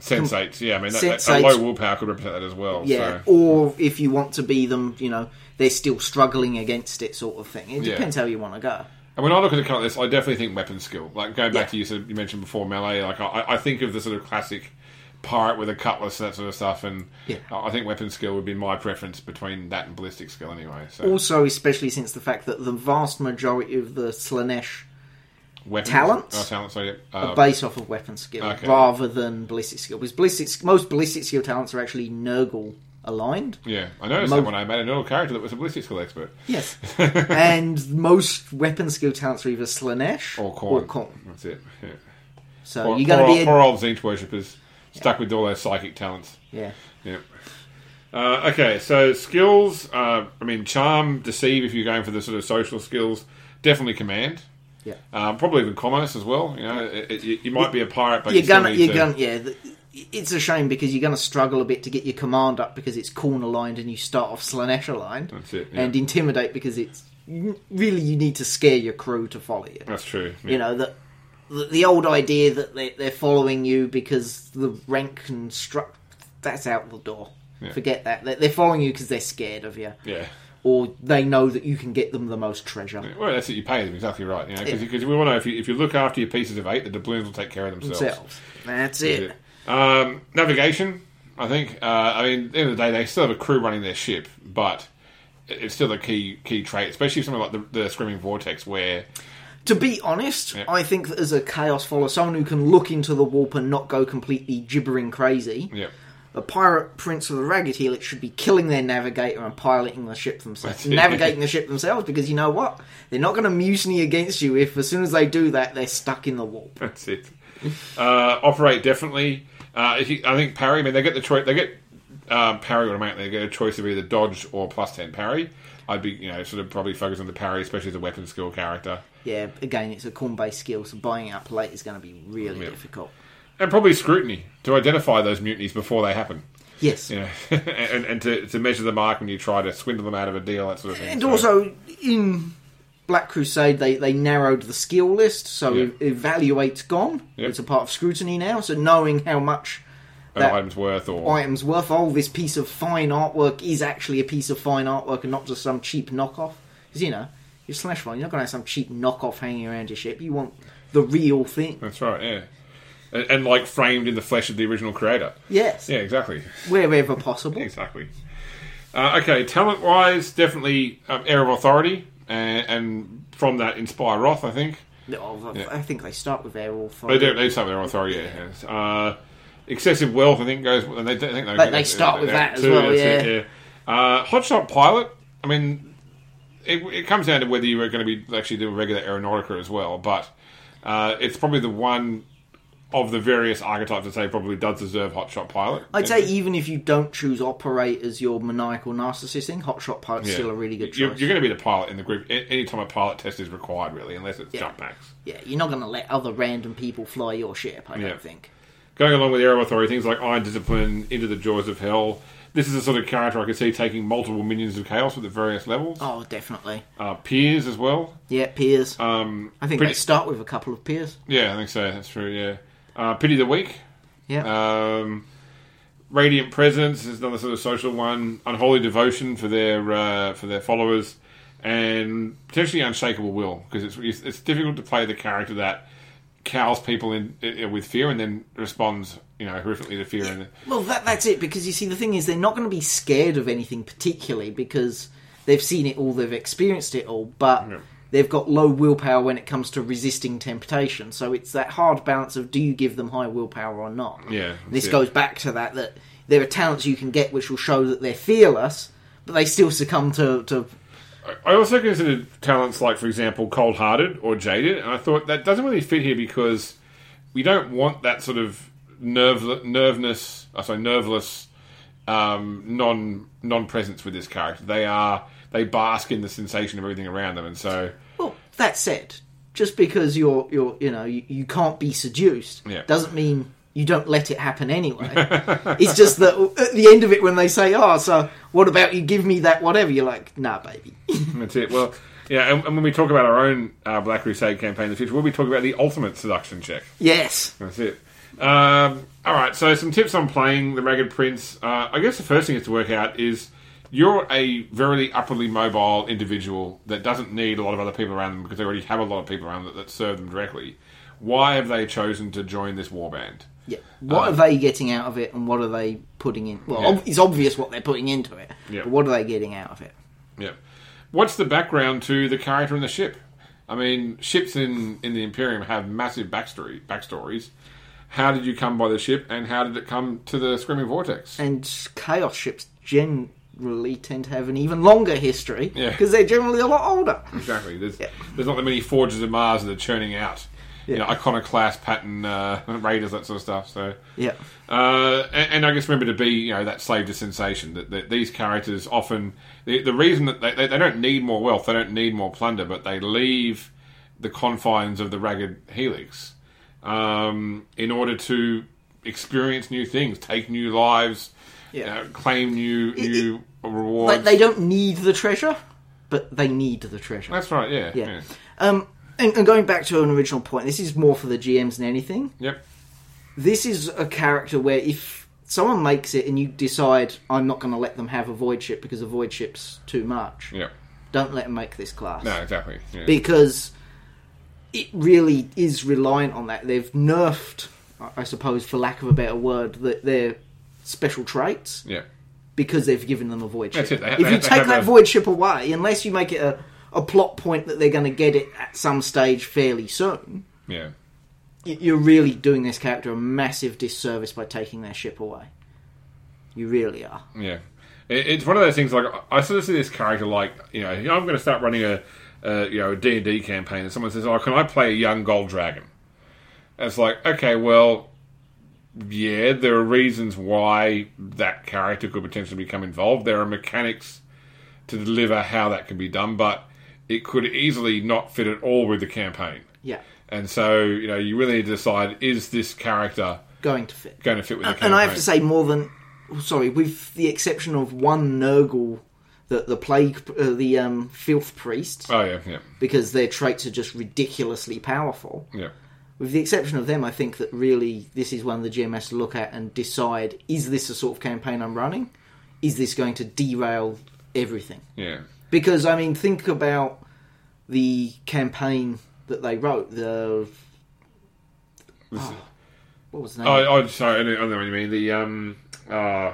sensates. Yeah, I mean, that, that, a low willpower could represent that as well. yeah, So. or if you want to be them, you know, they're still struggling against it, sort of thing. It Yeah. depends how you want to go. And when I look at a card like this, I definitely think weapon skill. Like going back Yeah. to you, said you mentioned before melee. Like I, I think of the sort of classic pirate with a cutlass and that sort of stuff, and Yeah. I I think weapon skill would be my preference between that and ballistic skill anyway. So Also, especially since the fact that the vast majority of the Slaanesh weapons, talents? oh, talents, sorry, uh, based off of weapon skill okay. rather than ballistic skill. Because ballistic, most ballistic skill talents are actually Nurgle aligned. yeah, I noticed mo- that when I made an old character that was a ballistic skill expert. Yes. and most weapon skill talents are either Slaanesh Or Khorne. Or. That's it. Yeah. So Poor, you're going to be. A, poor old Tzeentch worshippers stuck with all their psychic talents. yeah. Yeah. Uh, okay, so skills. Uh, I mean, charm, deceive. If you're going for the sort of social skills, definitely command. Yeah. Um, probably even commerce as well. You know, it, it, you, you might be a pirate, but You're you gonna, you're to. gonna, yeah. The, it's a shame because you're going to struggle a bit to get your command up because it's corner lined and you start off Slaanesh aligned, That's it. Yeah. and intimidate because it's really you need to scare your crew to follow you. That's true. Yeah. You know that the, the old idea that they, they're following you because the rank and struct that's out the door. Yeah. Forget that. They're following you because they're scared of you, Yeah. Or they know that you can get them the most treasure Well, that's it. You pay them exactly right. You know, because Yeah. we all know if you if you look after your pieces of eight, the doubloons will take care of themselves. themselves. That's it. Um, navigation, I think. Uh, I mean, at the end of the day, they still have a crew running their ship, but it's still a key key trait, especially something like the, the Screaming Vortex, where To be honest. I think that as a chaos follower, someone who can look into the warp and not go completely gibbering crazy, yeah, a pirate prince of the ragged helix should be killing their navigator and piloting the ship themselves, navigating the ship themselves. Because you know what, they're not going to mutiny against you if, as soon as they do that, they're stuck in the warp. that's it. Uh, operate definitely. Uh, if I think parry. I mean, they get the choice. They get um, parry automatically. They get a choice of either dodge or plus ten parry. I'd be, you know, sort of probably focus on the parry, especially as a weapon skill character. Yeah, again, it's a Khorne-based skill, so buying it up late is going to be really Yeah. difficult. And probably scrutiny to identify those mutinies before they happen. Yes, You know, and, and to, to measure the mark when you try to swindle them out of a deal, that sort of thing. and So- also in Black Crusade, they, they narrowed the skill list, so Yeah. evaluate's gone. Yeah. It's a part of scrutiny now, so knowing how much that item's worth, or item's worth, oh, this piece of fine artwork is actually a piece of fine artwork and not just some cheap knockoff. Because, you know, you're Slash One, you're not going to have some cheap knockoff hanging around your ship. You want the real thing. that's right, yeah, and, and like framed in the flesh of the original creator. Yes, Yeah, exactly, wherever possible. exactly. Uh, okay, talent wise, definitely um, air of authority, and, and from that inspire wrath. I think Oh, Yeah. I think they start with Airwolf. they do. They start with air of authority. Yeah, yes. uh, excessive wealth. I think goes. And they, I think They- But they start with that as well, it, yeah. Uh, Hotshot Pilot. I mean, it, it comes down to whether you are going to be actually doing regular Aeronautica as well, but uh, it's probably the one of the various archetypes I'd say probably does deserve Hotshot Pilot. I'd say even if you don't choose operate as your maniacal narcissist thing, Hotshot Pilot's Yeah. still a really good choice. You're, you're going to be the pilot in the group any time a pilot test is required, really, unless it's Yeah. jump packs. yeah, you're not going to let other random people fly your ship. I Yeah. don't think. Going along with Air of Authority, things like Iron Discipline, Into the Jaws of Hell. This is a sort of character I could see taking multiple minions of chaos at the various levels. Oh, definitely. Uh, peers as well. Yeah, peers. Um, I think pretty- they start with a couple of peers. Yeah, I think so. That's true. Yeah. Uh, Pity the Weak. Yeah. Um, Radiant Presence is another sort of social one. Unholy Devotion for their uh, for their followers, and potentially Unshakable Will because it's it's- difficult to play the character that cows people in, uh, with fear and then responds you know horrifically to fear. And Well, that, that's it, because you see, the thing is, they're not going to be scared of anything particularly because they've seen it all, they've experienced it all, but Yeah. They've got low willpower when it comes to resisting temptation. So it's that hard balance of do you give them high willpower or not? Yeah, This it. goes back to that, that there are talents you can get which will show that they're fearless, but they still succumb to. to I also considered talents like, for example, cold hearted or jaded, and I thought that doesn't really fit here because we don't want that sort of nerve nerveness, I say nerveless, um, non non presence with this character. They are they bask in the sensation of everything around them, and so well, that said, just because you're, you're you know, you, you can't be seduced Yeah. doesn't mean you don't let it happen anyway. it's just that at the end of it, when they say, "Oh, so what about you give me that whatever?" You're like, "Nah, baby." that's it. Well, yeah, and, and when we talk about our own uh, Black Crusade campaign in the future, we'll be talking about the ultimate seduction check. yes, That's it. Um, all right, so some tips on playing the Ragged Prince. Uh, I guess the first thing is to work out is you're a very upwardly mobile individual that doesn't need a lot of other people around them because they already have a lot of people around them that, that serve them directly. Why have they chosen to join this warband? yeah. What um, are they getting out of it, and what are they putting in? Well, Yeah. ob- it's obvious what they're putting into it, Yeah. but what are they getting out of it? Yeah. What's the background to the character in the ship? I mean, ships in, in the Imperium have massive backstory backstories. How did you come by the ship, and how did it come to the Screaming Vortex? And chaos ships generally tend to have an even longer history Yeah. because they're generally a lot older. Exactly. There's there's not that many forges of Mars that are churning out, you know, iconoclast pattern uh, raiders that sort of stuff. So, Yeah. uh, and, and I guess remember to be you know that slave to sensation that, that these characters often the, the reason that they, they, they don't need more wealth, they don't need more plunder, but they leave the confines of the ragged helix um, in order to experience new things, take new lives, Yeah. uh, claim new new rewards. Like, they don't need the treasure, but they need the treasure. That's right. Yeah. Yeah. yeah. Um, and, and going back to an original point, this is more for the GMs than anything. Yep. This is a character where if someone makes it and you decide I'm not going to let them have a void ship because a void ship's too much, Yep. don't let them make this class No, exactly. Yeah. because it really is reliant on that. They've nerfed, I- I suppose, for lack of a better word, that their special traits yeah. because they've given them a void ship. That's it. They if they you they take that a- void ship away, unless you make it a, a plot point that they're going to get it at some stage fairly soon, Yeah. you're really doing this character a massive disservice by taking their ship away. You really are. Yeah. It's one of those things like I sort of see this character like you know I'm going to start running a, a you know a D and D campaign and someone says oh can I play a young gold dragon? And it's like okay well yeah there are reasons why that character could potentially become involved. There are mechanics to deliver how that can be done, but it could easily not fit at all with the campaign. Yeah, And so you know you really need to decide is this character going to fit. going to fit with the campaign? And I have to say, more than sorry, with the exception of one Nurgle, the the plague, uh, the um, filth priest, oh yeah yeah because their traits are just ridiculously powerful. yeah. With the exception of them, I think that really this is one the GM has to look at and decide: is this the sort of campaign I'm running? Is this going to derail everything? Yeah. Because I mean, think about the campaign that they wrote. The This- what was the name? Oh, oh, sorry, I I know what you mean. The um, uh,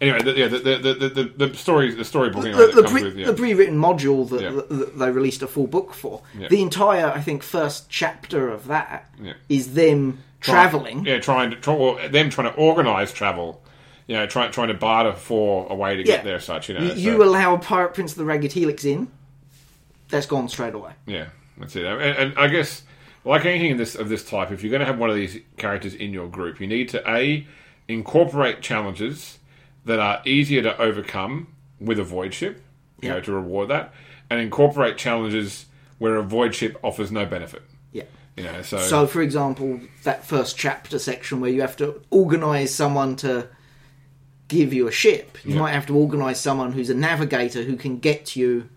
anyway, the, yeah, the the, the the story, the storybook anyway, the, the, pre, with yeah. the pre-written module that, Yeah. that they released a full book for. Yeah. The entire, I think, first chapter of that is them Try- traveling. yeah, trying to try, them trying to organise travel you know, trying trying to barter for a way to get there, such. You know, You, so- you allow Pirate Prince of the Ragged Helix in, that's gone straight away. Yeah, that's it. And, and I guess, like anything in this of this type, if you're going to have one of these characters in your group, you need to a incorporate challenges that are easier to overcome with a void ship, you know, to reward that, and incorporate challenges where a void ship offers no benefit. Yeah. You know, so, So, for example, that first chapter section where you have to organise someone to give you a ship, you Yeah. might have to organise someone who's a navigator who can get you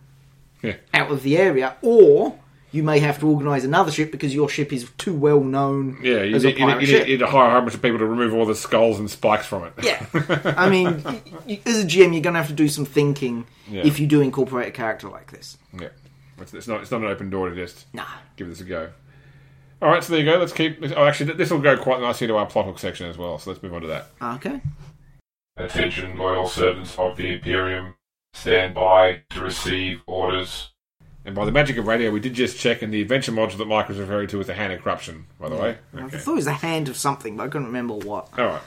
yeah, out of the area, or you may have to organise another ship because your ship is too well known yeah, you as need, a you, need, ship. you need to hire a whole bunch of people to remove all the skulls and spikes from it. Yeah, I mean, y- y- as a GM, you're going to have to do some thinking Yeah. if you do incorporate a character like this. yeah. It's, it's not it's not an open door to just Nah, give this a go. All right, so there you go. Let's keep. Oh, actually, this will go quite nicely to our plot hook section as well. So let's move on to that. okay. Attention, loyal servants of the Imperium. Stand by to receive orders. And by the magic of radio, we did just check, and the adventure module that Mike was referring to was the hand of corruption, by the way. I thought it was the hand of something, but I couldn't remember what. All right.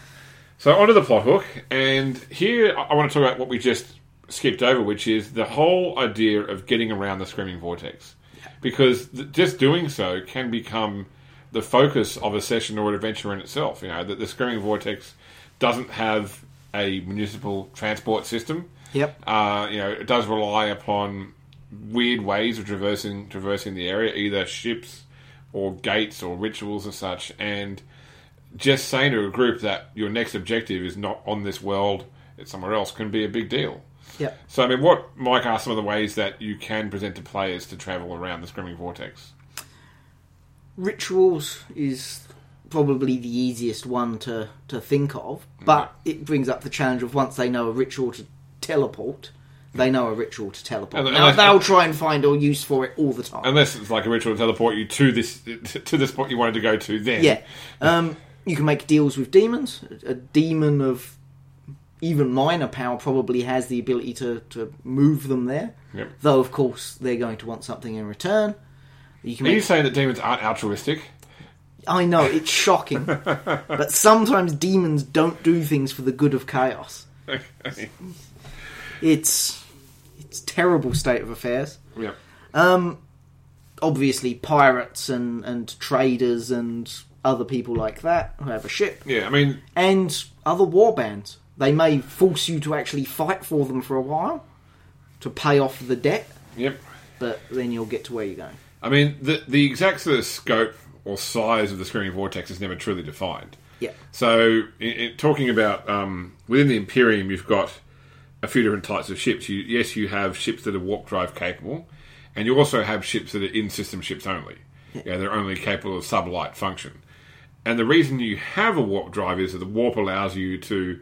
So onto the plot hook, and here I want to talk about what we just skipped over, which is the whole idea of getting around the screaming vortex, because th- just doing so can become the focus of a session or an adventure in itself. You know that the screaming vortex doesn't have a municipal transport system. Yep. Uh, you know, it does rely upon weird ways of traversing traversing the area, either ships or gates or rituals and such. And just saying to a group that your next objective is not on this world, it's somewhere else, can be a big deal. Yep. So, I mean, what, Mike, are some of the ways that you can present to players to travel around the Screaming Vortex? Rituals is probably the easiest one to, to think of, but mm-hmm. it brings up the challenge of once they know a ritual to teleport, they know a ritual to teleport. And- now, they'll try and find a use for it all the time. Unless it's like a ritual to teleport you to this to the spot you wanted to go to then. Yeah. Um, you can make deals with demons. A demon of even minor power probably has the ability to, to move them there. Yep. Though, of course, they're going to want something in return. You can Are you saying that demons aren't altruistic? I know, it's shocking. but sometimes demons don't do things for the good of chaos. Okay. It's terrible state of affairs. yeah. Obviously, pirates and, and traders and other people like that who have a ship. Yeah, I mean, and other war bands. They may force you to actually fight for them for a while to pay off the debt, yep. but then you'll get to where you're going. I mean, the the exact sort of scope or size of the screaming vortex is never truly defined. Yeah. So, in, in talking about um, within the Imperium, you've got a few different types of ships. You, yes, you have ships that are warp drive capable, and you also have ships that are in system ships only. Yeah, they're only capable of sublight function. And the reason you have a warp drive is that the warp allows you to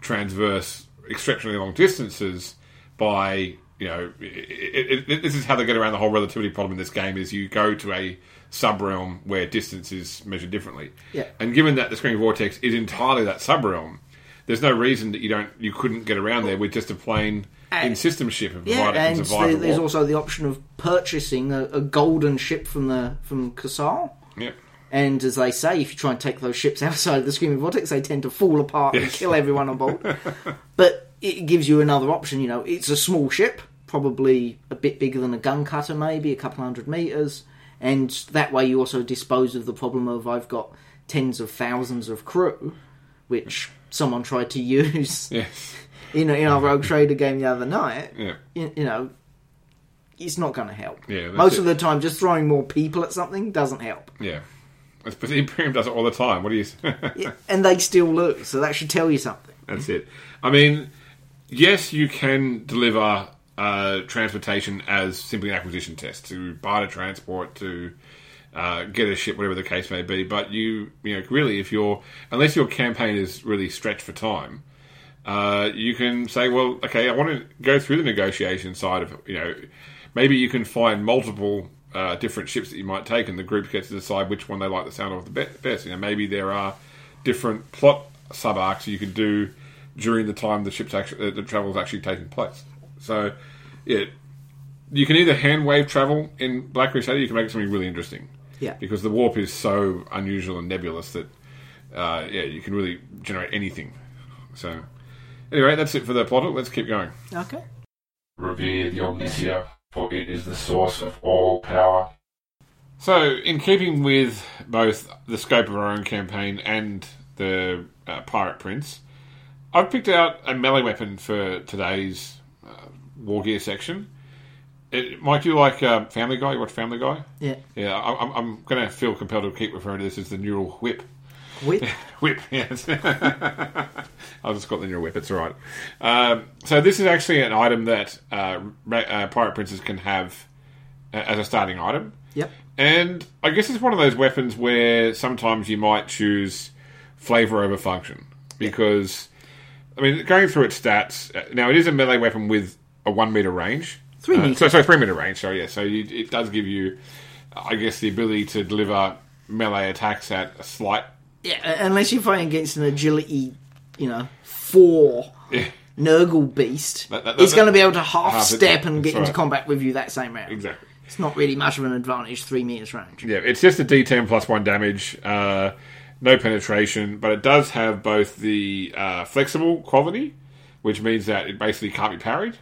transverse exceptionally long distances by you know it, it, it, this is how they get around the whole relativity problem in this game is you go to a subrealm where distance is measured differently Yeah. and given that the screaming vortex is entirely that subrealm there's no reason that you don't you couldn't get around there with just a plain And- in system ship and Yeah, provide it and the there's also the option of purchasing a, a golden ship from the from Casal. Yep. And as they say, if you try and take those ships outside of the Screaming Vortex, they tend to fall apart and kill everyone on board. but it gives you another option. You know, it's a small ship, probably a bit bigger than a gun cutter, maybe a couple hundred meters, and that way you also dispose of the problem of I've got tens of thousands of crew, which someone tried to use yes in, in our Rogue Trader game the other night. yeah You, you know, it's not going to help. Yeah, Most it. of the time, just throwing more people at something doesn't help. yeah but the Imperium does it all the time what do you Yeah, and they still lose, so that should tell you something. That's it. I mean, yes, you can deliver uh, transportation as simply an acquisition test to barter transport to uh, get a ship, whatever the case may be. But you, you know, really, if you're unless your campaign is really stretched for time, uh, you can say, well, okay, I want to go through the negotiation side of, you know, maybe you can find multiple uh, different ships that you might take, and the group gets to decide which one they like the sound of the best. You know, maybe there are different plot sub arcs you could do during the time the ship's actually uh, the travel is actually taking place. So, yeah, you can either hand wave travel in Black Crusader, you can make something really interesting. Yeah. because the warp is so unusual and nebulous that uh, yeah, you can really generate anything. So Anyway, that's it for the plot. Let's keep going. Okay. Revere the Omnissiah, for it is the source of all power. So, in keeping with both the scope of our own campaign and the uh, Pirate Prince, I've picked out a melee weapon for today's uh, War Gear section. It, Mike, you like uh, Family Guy? You watch Family Guy? Yeah. Yeah, I, I'm, I'm going to feel compelled to keep referring to this as the neural whip. Whip. Whip, yes. I'll just call it the neural whip, it's alright. Um, so, this is actually an item that uh, uh, Pirate Princes can have uh, as a starting item. Yep. And I guess it's one of those weapons where sometimes you might choose flavor over function. Because, I mean, going through its stats, uh, now it is a melee weapon with a one meter range. Three Uh. So, sorry, three meter range, sorry, yeah. So you, it does give you, I guess, the ability to deliver melee attacks at a slight. Yeah, unless you're fighting against an agility, you know, four Yeah, Nurgle beast, That- that- going to be able to half, half it- step and that's get into right. combat with you that same round. exactly. It's not really much of an advantage, three meters range. Yeah, it's just a D10 plus one damage, uh, no penetration, but it does have both the uh, flexible quality, which means that it basically can't be parried,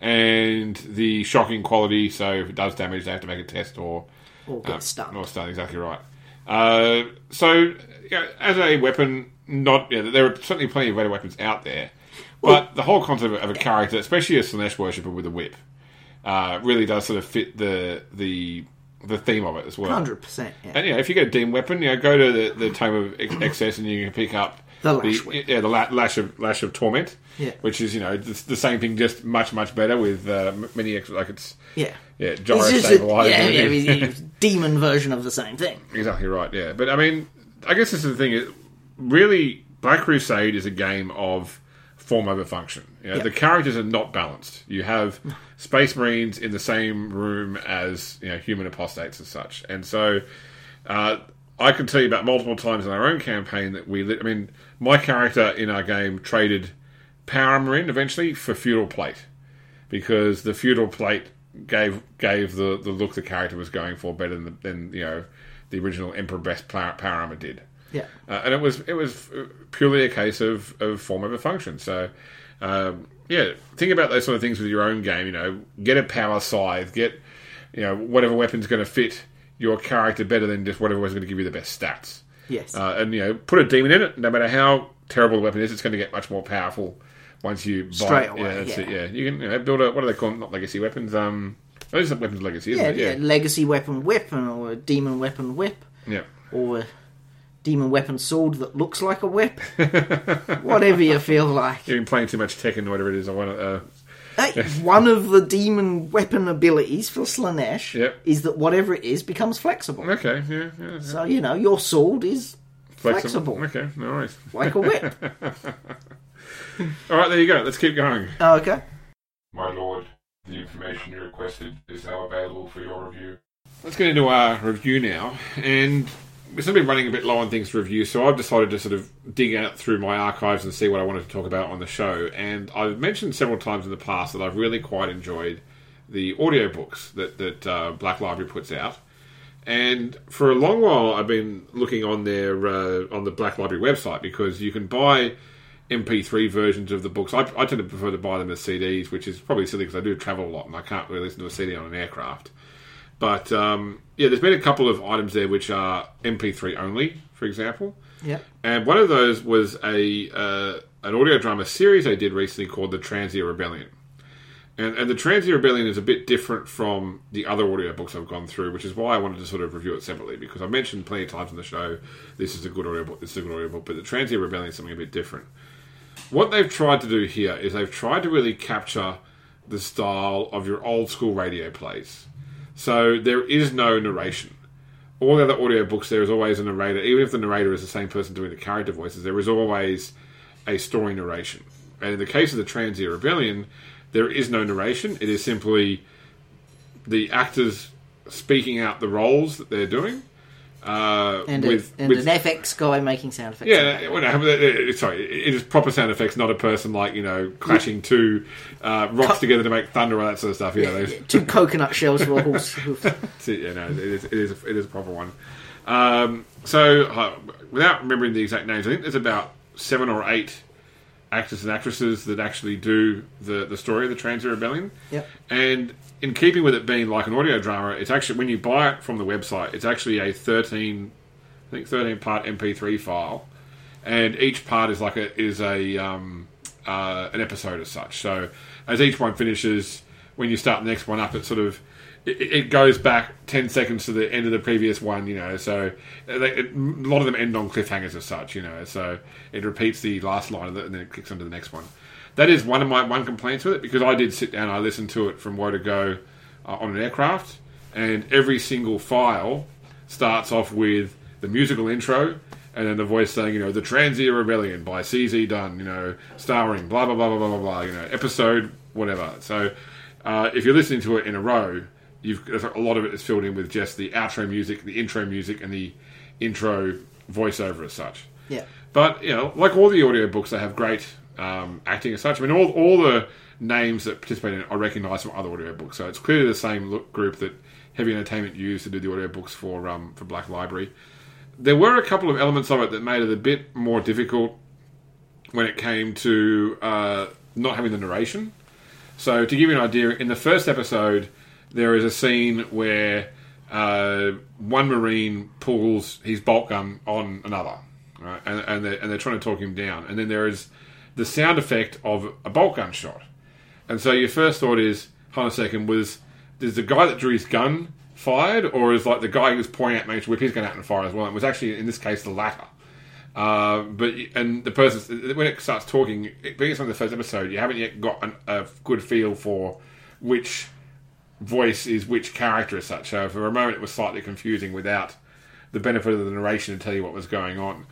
and the shocking quality. So if it does damage, they have to make a test or Or get uh, stunned. Or stunned, exactly right. Uh, so yeah, as a weapon, not yeah, there are certainly plenty of better weapons out there, but the whole concept of a character, especially a Slaanesh worshipper with a whip, uh, really does sort of fit the the the theme of it as well. Hundred percent. Yeah. And yeah, if you get a demon weapon, you know, go to the, the Tome of Excess and you can pick up The Lash Whip. yeah, the la- lash of lash of torment, Yeah. which is you know the, the same thing, just much much better with uh, many ex- like it's yeah. yeah gyro It's just a, yeah, yeah, it's a demon version of the same thing. Exactly right. Yeah, but I mean, I guess this is the thing. Is really, Black Crusade is a game of form over function. You know, Yeah. The characters are not balanced. You have Space Marines in the same room as you know human apostates and such, and so. Uh, I can tell you about multiple times in our own campaign that we. I mean, my character in our game traded Power Marine eventually for Feudal Plate because the Feudal Plate gave gave the, the look the character was going for better than, than you know the original Emperor Best Power, power Armor did. Yeah. Uh, and it was it was purely a case of, of form over function. So, um, yeah, think about those sort of things with your own game. You know, get a power scythe, get you know whatever weapon's going to fit your character better than just whatever was going to give you the best stats. Yes. Uh, and you know, put a demon in it. No matter how terrible the weapon is, it's going to get much more powerful once you buy Straight it. away, Yeah, that's yeah. it. Yeah, you can you know, build a what do they call them? Not legacy weapons. Um, those are weapons legacy, isn't yeah, it? yeah, legacy weapon whip, or a demon weapon whip, yeah. or a demon weapon sword that looks like a whip. Whatever you feel like. You've been playing too much Tekken, or whatever it is. I want to. Uh, one of the demon weapon abilities for Slaanesh Yep. is that whatever it is becomes flexible. okay, yeah, yeah. So, you know, your sword is flexible, Okay, no worries. like a whip. All right, there you go. Let's keep going. Oh, okay. My lord, the information you requested is now available for your review. Let's get into our review now, and we've still been running a bit low on things to review, so I've decided to sort of dig out through my archives and see what I wanted to talk about on the show. And I've mentioned several times in the past that I've really quite enjoyed the audiobooks that that uh, Black Library puts out. And for a long while, I've been looking on their uh, on the Black Library website because you can buy MP3 versions of the books. I, I tend to prefer to buy them as CDs, which is probably silly because I do travel a lot and I can't really listen to a CD on an aircraft. But um, yeah, there's been a couple of items there which are MP3 only, for example. Yep. And one of those was a uh, an audio drama series they did recently called the Transia Rebellion. And, and the Transia Rebellion is a bit different from the other audiobooks I've gone through, which is why I wanted to sort of review it separately because I've mentioned plenty of times on the show this is a good audiobook, this is a good audiobook, but the Transia Rebellion is something a bit different. What they've tried to do here is they've tried to really capture the style of your old school radio plays. So there is no narration. All the other audiobooks, there is always a narrator. Even if the narrator is the same person doing the character voices, there is always a story narration. And in the case of the Transia Rebellion, there is no narration. It is simply the actors speaking out the roles that they're doing. Uh, And, with, a, and with an FX guy making sound effects. yeah, well, no, uh, uh, sorry, it is proper sound effects, not a person like you know clashing two uh, rocks together to make thunder or that sort of stuff. You know, those, Two coconut shells for a horse. yeah, no, it is, it is, it is a proper one. Um, so, uh, without remembering the exact names, I think there's about seven or eight actors and actresses that actually do the, the story of the Transy Rebellion. Yep. And in keeping with it being like an audio drama, it's actually when you buy it from the website, it's actually a thirteen, I think thirteen part MP3 file, and each part is like a is a um, uh, an episode as such. So as each one finishes, when you start the next one up, it sort of it, it goes back ten seconds to the end of the previous one. You know, so they, it, a lot of them end on cliffhangers as such. You know, so it repeats the last line of it and then it kicks on to the next one. That is one of my one complaints with it because I did sit down, I listened to it from where to go uh, on an aircraft, and every single file starts off with the musical intro and then the voice saying, you know, the Transia Rebellion by CZ Dunn, you know, starring blah blah blah blah blah blah blah, you know, episode whatever. So uh, if you're listening to it in a row, you've a lot of it is filled in with just the outro music, the intro music, and the intro voiceover as such. Yeah. But you know, like all the audiobooks, they have great um, acting as such. I mean, all all the names that participate in it I recognise from other audiobooks, so it's clearly the same look, group that Heavy Entertainment used to do the audiobooks for um, for Black Library. There were a couple of elements of it that made it a bit more difficult when it came to uh, not having the narration. So, to give you an idea, in the first episode, there is a scene where uh, one Marine pulls his bolt gun on another, right? and, and, they're, and they're trying to talk him down. And then there is the sound effect of a bolt gun shot. And so your first thought is, hold on a second, was is the guy that drew his gun fired, or is like the guy who was pointing at me to whip his gun out and fire as well? It was actually in this case the latter. Uh, but and the person when it starts talking, it, being it's on the first episode, you haven't yet got an, a good feel for which voice is which character as such. So for a moment, it was slightly confusing without the benefit of the narration to tell you what was going on.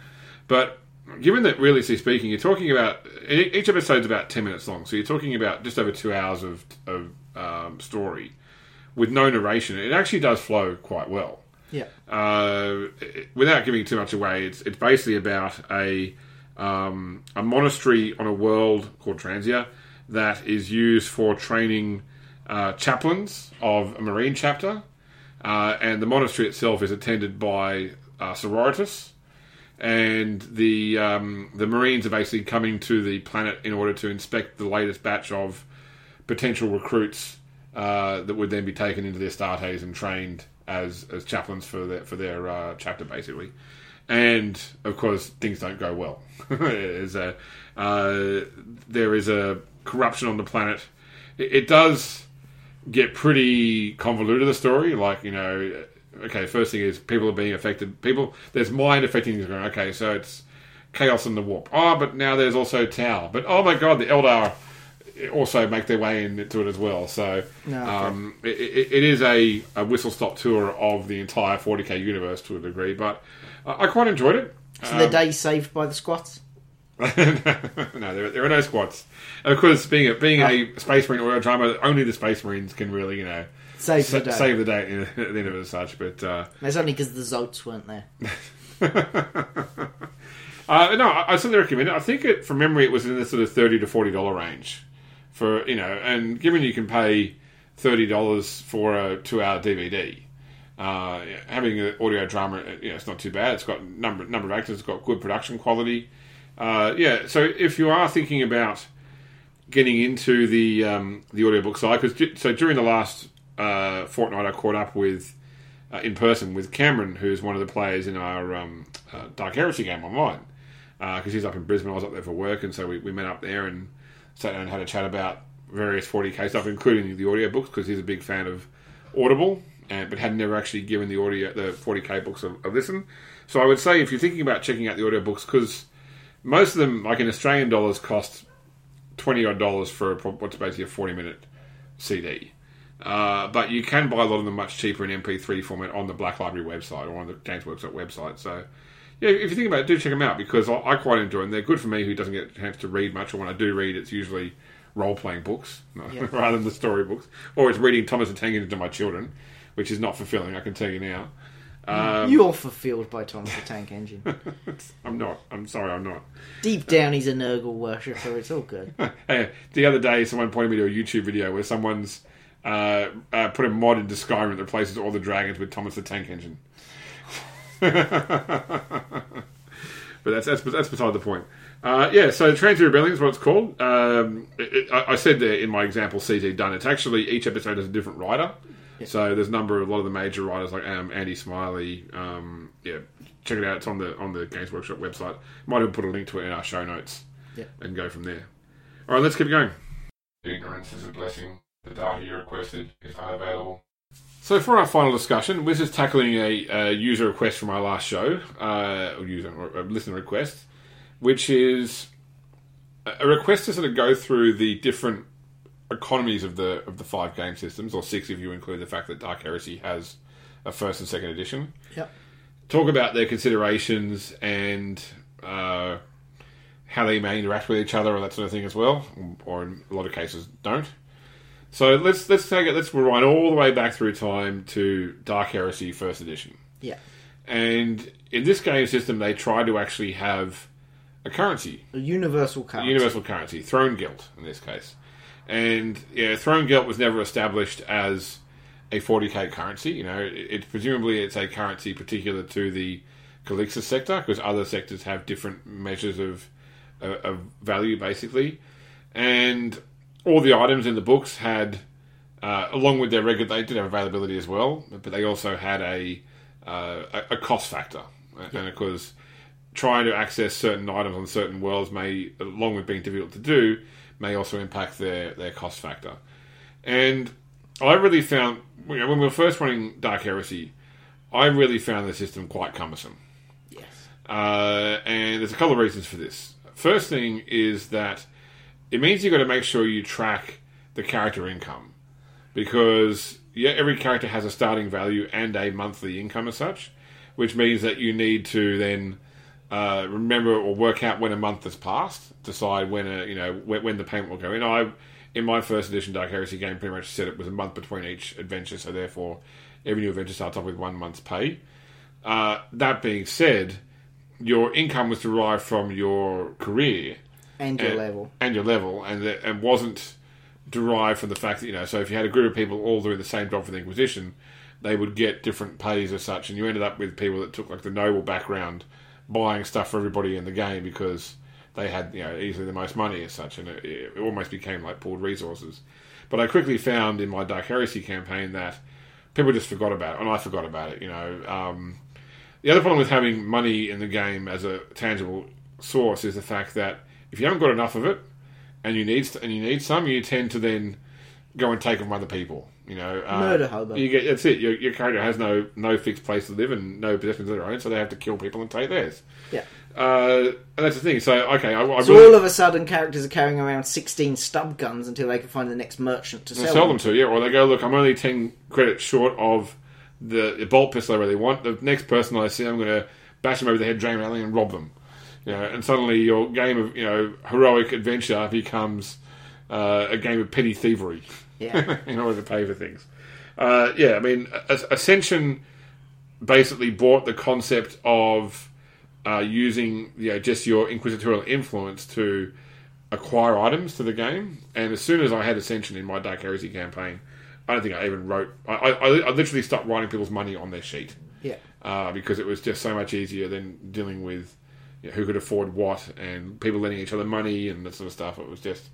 But given that, realistically speaking, you're talking about each episode's about ten minutes long, so you're talking about just over two hours of, of um, story with no narration. It actually does flow quite well. Yeah. Uh, without giving too much away, it's it's basically about a um, a monastery on a world called Transia that is used for training uh, chaplains of a marine chapter, uh, and the monastery itself is attended by uh, sororitas, and the um, the marines are basically coming to the planet in order to inspect the latest batch of potential recruits uh, that would then be taken into their startes and trained as as chaplains for their for their uh, chapter, basically. And of course, things don't go well. There's a, uh, there is a corruption on the planet. It, it does get pretty convoluted. The story, like you know, okay, first thing is people are being affected. People there's mind affecting things going. Okay, so it's chaos in the warp. Oh, but now there's also Tau. But oh my god, the Eldar also make their way into it as well. So No, okay. um, it, it, it is a, a whistle stop tour of the entire 40k universe to a degree. But I, I quite enjoyed it. So the um, day saved by the squats. no, there, there are no squats. Of course, being a, being a ah. Space Marine or a drama, only the Space Marines can really, you know, Save the day. save the day at the end of it as such. But uh, That's only because the Zotes weren't there. uh, no, I, I certainly recommend it. I think it, from memory, it was in the sort of thirty to forty dollar range for you know, and given you can pay thirty dollars for a two hour DVD. Uh, having an audio drama, uh, you know, it's not too bad. It's got number number of actors. It's got good production quality. Uh, yeah, so if you are thinking about getting into the um, the audiobook side, because so during the last uh, fortnight, I caught up with uh, in person with Cameron, who's one of the players in our um, uh, Dark Heresy game online, because he's up in Brisbane. I was up there for work, and so we, we met up there and sat down and had a chat about various 40k stuff, including the audiobooks, because he's a big fan of Audible, and, but had never actually given the audio the 40k books a, a listen. So I would say if you're thinking about checking out the audiobooks, because most of them, like in Australian dollars, cost twenty odd dollars for what's basically a forty minute CD. Uh, but you can buy a lot of them much cheaper in MP3 format on the Black Library website or on the Games Workshop website. So, yeah, if you think about it, do check them out because I, I quite enjoy them. They're good for me who doesn't get a chance to read much, or when I do read, it's usually role playing books Yeah. rather than the story books, or it's reading Thomas the Tank Engine to my children, which is not fulfilling. I can tell you now. Um, You're fulfilled by Thomas the Tank Engine. I'm not. I'm sorry, I'm not. Deep down, he's a Nurgle worshipper. It's all good. Hey, the other day, someone pointed me to a YouTube video where someone's uh, uh, put a mod into Skyrim that replaces all the dragons with Thomas the Tank Engine. but that's that's that's beside the point. Uh, yeah, so Transient Rebellion is what it's called. Um, it, it, I, I said there in my example, CZ Dunn. It's actually each episode has a different writer. So there's a number of a lot of the major writers like um, Andy Smillie. Um, yeah, check it out. It's on the on the Games Workshop website. Might even put a link to it in our show notes. Yeah. and go from there. All right, let's keep going. Ignorance is a blessing. The data you requested is unavailable. So for our final discussion, this is tackling a, a user request from our last show, uh, or user or a listener request, which is a a request to sort of go through the different economies of the of the five game systems, or six if you include the fact that Dark Heresy has a first and second edition. Yep. Talk about their considerations and uh, how they may interact with each other, or that sort of thing as well, or in a lot of cases don't. So let's let's take it. Let's rewind all the way back through time to Dark Heresy First Edition. Yeah. And in this game system, they try to actually have a currency, A universal a currency. universal currency, Throne Gelt in this case. And yeah, Throne Gelt was never established as a 40k currency. You know, it, it presumably it's a currency particular to the Calixis sector because other sectors have different measures of of of value, basically. And all the items in the books had, uh, along with their regular, they did have availability as well, but they also had a uh, a, cost factor, and of course, trying to access certain items on certain worlds may, along with being difficult to do, may also impact their their cost factor. And I really found, you know, when we were first running Dark Heresy, I really found the system quite cumbersome. Yes. Uh, and there's a couple of reasons for this. First thing is that it means you've got to make sure you track the character income because yeah, every character has a starting value and a monthly income as such, which means that you need to then uh, remember or work out when a month has passed, decide when a you know when, when the payment will go in. I in my first edition Dark Heresy game pretty much said it was a month between each adventure, so therefore every new adventure starts off with one month's pay. Uh, that being said, your income was derived from your career And your and, level. and your level, and that, and wasn't derived from the fact that you know. So if you had a group of people all doing the same job for the Inquisition, they would get different pays as such, and you ended up with people that took like the noble background, buying stuff for everybody in the game because they had you know easily the most money as such, and it, it almost became like pooled resources. But I quickly found in my Dark Heresy campaign that people just forgot about it, and I forgot about it. You know, um, the other problem with having money in the game as a tangible source is the fact that if you haven't got enough of it, and you need and you need some, you tend to then go and take them from other people. You know, uh, Murder hobo. You get that's it. Your, your character has no no fixed place to live and no possessions of their own, so they have to kill people and take theirs. Yeah. Uh, and that's the thing. So okay, I, I So really all of a sudden, characters are carrying around 16 stub guns until they can find the next merchant to sell, sell, them to you, or they go, look, I'm only ten credits short of the, the bolt pistol I really want. The next person I see, I'm going to bash them over the head, drain railing, and rob them. You know, and suddenly your game of you know heroic adventure becomes uh, a game of petty thievery. Yeah. in order to pay for things. Uh, yeah, I mean, Ascension basically brought the concept of uh, using you know just your inquisitorial influence to acquire items to the game. And as soon as I had Ascension in my Dark Heresy campaign, I don't think I even wrote. I, I, I literally stopped writing people's money on their sheet Yeah. uh, because it was just so much easier than dealing with you know, who could afford what and people lending each other money and that sort of stuff. It was just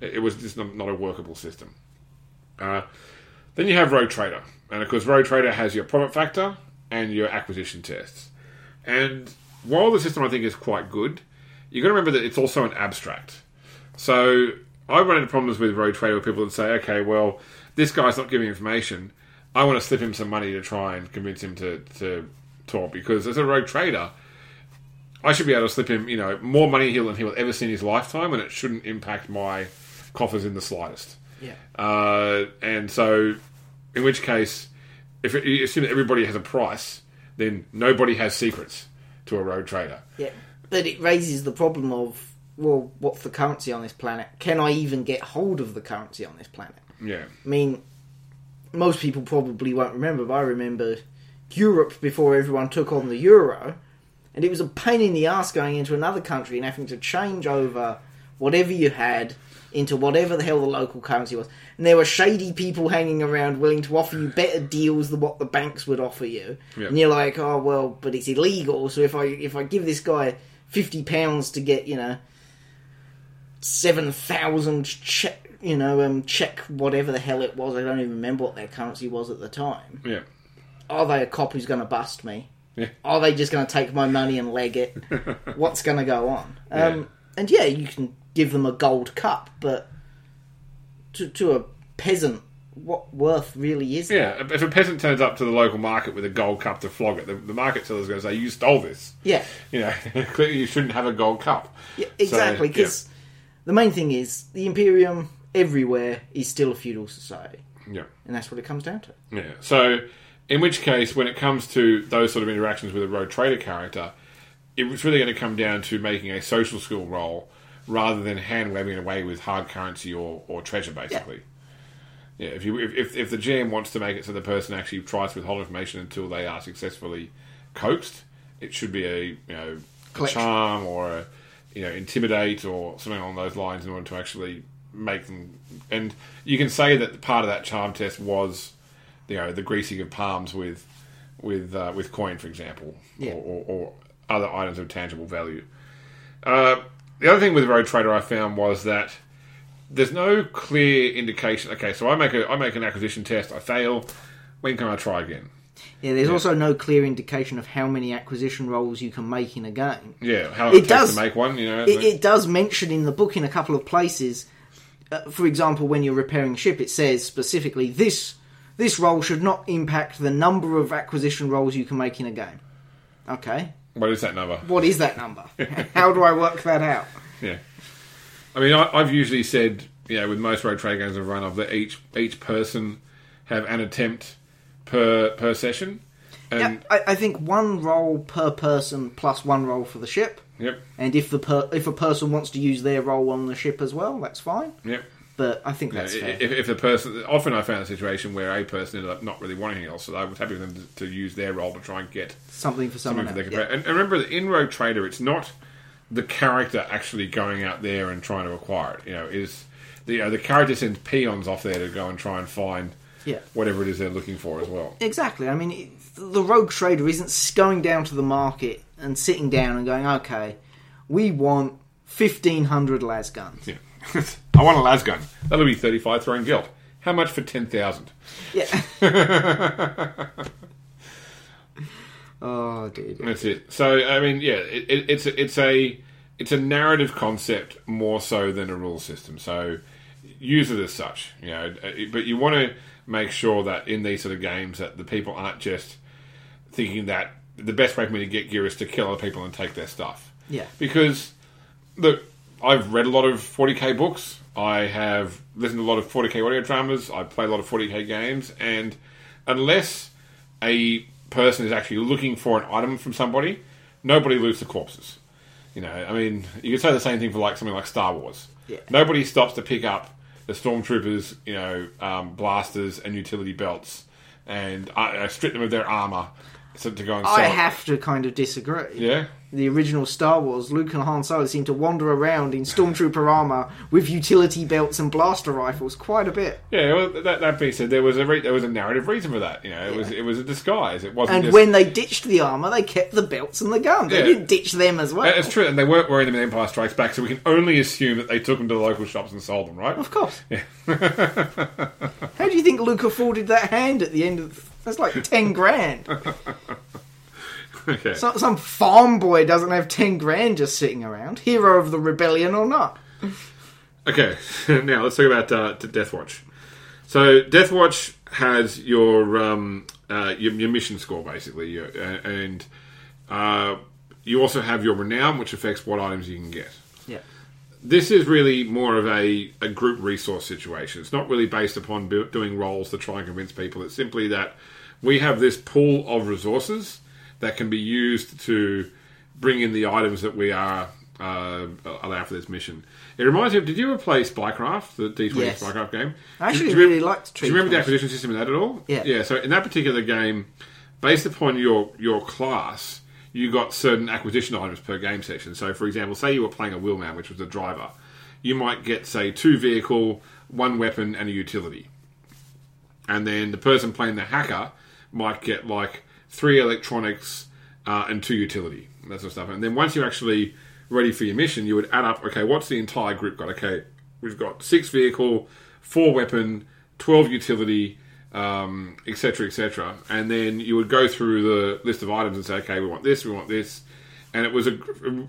it was just not, a workable system. Uh, then you have Rogue Trader, and of course, Rogue Trader has your profit factor and your acquisition tests. And while the system I think is quite good, you've got to remember that it's also an abstract. So I run into problems with Rogue Trader where people would say, okay, well, this guy's not giving information. I want to slip him some money to try and convince him to, to talk because as a Rogue Trader, I should be able to slip him, you know, more money he'll than he will ever see in his lifetime, and it shouldn't impact my coffers in the slightest. Yeah. Uh, and so, in which case, if it, you assume that everybody has a price, then nobody has secrets to a rogue trader. Yeah. But it raises the problem of, well, what's the currency on this planet? Can I even get hold of the currency on this planet? Yeah, I mean, most people probably won't remember, but I remember Europe before everyone took on the euro, and it was a pain in the ass going into another country and having to change over whatever you had into whatever the hell the local currency was. And there were shady people hanging around willing to offer you better deals than what the banks would offer you. Yeah. And you're like, oh well, but it's illegal. So if I if I give this guy fifty pounds to get you know seven thousand check you know um check whatever the hell it was. I don't even remember what their currency was at the time. Yeah. Are they a cop who's going to bust me? Yeah. Are they just going to take my money and leg it? What's going to go on? Um, Yeah. And yeah, you can give them a gold cup, but to, to a peasant, what worth really is it? Yeah, if a peasant turns up to the local market with a gold cup to flog it, the, the market seller's going to say, "You stole this." Yeah, You know, clearly you shouldn't have a gold cup. yeah exactly. So, Because the main thing is the Imperium everywhere is still a feudal society, yeah, and that's what it comes down to. yeah. So, in which case, when it comes to those sort of interactions with a rogue trader character, it's really going to come down to making a social skill roll rather than hand waving away with hard currency or, or treasure, basically. Yeah, if you if, if, if the GM wants to make it so the person actually tries to withhold information until they are successfully coaxed, it should be a you know a charm or a you know intimidate or something along those lines in order to actually make them. And you can say that part of that charm test was you know the greasing of palms with with uh, with coin, for example, Yeah. or, or, or other items of tangible value. Uh, the other thing with Rogue Trader I found was that there's no clear indication. Okay, so I make a I make an acquisition test, I fail. When can I try again? Yeah, there's also no clear indication of how many acquisition rolls you can make in a game. Yeah, how It it, does- to make one. You know, It, it does mention in the book in a couple of places. Uh, for example, when you're repairing a ship, it says specifically this this roll should not impact the number of acquisition rolls you can make in a game. Okay, what is that number? what is that number? How do I work that out? Yeah, I mean, I, I've usually said, you know, with most road trade games I've run, of that each each person have an attempt per per session, Yeah, and I, I think one roll per person plus one roll for the ship. yep, And if the per, if a person wants to use their roll on the ship as well, that's fine. yep. But I think Yeah, that's fair. if, if the person, often I found a situation where a person ended up not really wanting anything else, so I was happy for them to, to use their roll to try and get something for someone something for their Yeah. And, and remember, the in Rogue Trader, it's not the character actually going out there and trying to acquire it. You know, is the you know, the character sends peons off there to go and try and find Yeah. whatever it is they're looking for as well. Exactly. I mean, it, the rogue trader isn't going down to the market and sitting down and going, okay, we want 1,500 las guns. Yeah. I want a las gun. That'll be thirty five Throne Gelt. How much for ten thousand? Yeah. oh, dear. That's it. So I mean, yeah, it, it, it's a, it's a it's a narrative concept more so than a rule system. So use it as such, you know. uh, But you want to make sure that in these sort of games that the people aren't just thinking that the best way for me to get gear is to kill other people and take their stuff. Yeah. Because look, I've read a lot of 40k books. I have listened to a lot of 40k audio dramas. I play a lot of 40k games, and unless a person is actually looking for an item from somebody, nobody loots the corpses. You know, I mean, you could say the same thing for like something like Star Wars. Yeah. Nobody stops to pick up the stormtroopers, you know, um, blasters and utility belts, and uh, uh, strip them of their armor so to go and sell. I it. have to kind of disagree. Yeah. The original Star Wars, Luke and Han Solo seem to wander around in stormtrooper armor with utility belts and blaster rifles quite a bit. Yeah, well, that, that being said, there was a re- there was a narrative reason for that. You know, it was it was a disguise. It wasn't. And just, when they ditched the armor, they kept the belts and the guns. They Yeah. didn't ditch them as well. it's true, and they weren't wearing them in Empire Strikes Back, so we can only assume that they took them to the local shops and sold them, right? Of course. How do you think Luke afforded that hand at the end of? That's like ten grand. okay. So, some farm boy doesn't have ten grand just sitting around. Hero of the rebellion or not? Okay, now let's talk about uh, to Deathwatch. So Deathwatch has your um, uh, your, your mission score basically, your, uh, and uh, you also have your renown, which affects what items you can get. Yeah. This is really more of a, a group resource situation. It's not really based upon bu- doing rolls to try and convince people. It's simply that we have this pool of resources that can be used to bring in the items that we are uh, allow for this mission. It reminds me of. Did you ever play Spycraft, the D twenty Yes. Spycraft game? I actually do you really remember- liked Do you remember the acquisition system in that at all? Yeah. Yeah. So in that particular game, based upon your your class, you got certain acquisition items per game session. So, for example, say you were playing a wheelman, which was a driver, you might get say two vehicle, one weapon, and a utility. And then the person playing the hacker might get like three electronics, uh, and two utility, that sort of stuff. And then once you're actually ready for your mission, you would add up. Okay, what's the entire group got? Okay, we've got six vehicle, four weapon, twelve utility, um, etc., etc. And then you would go through the list of items and say, okay, we want this, we want this, and it was a,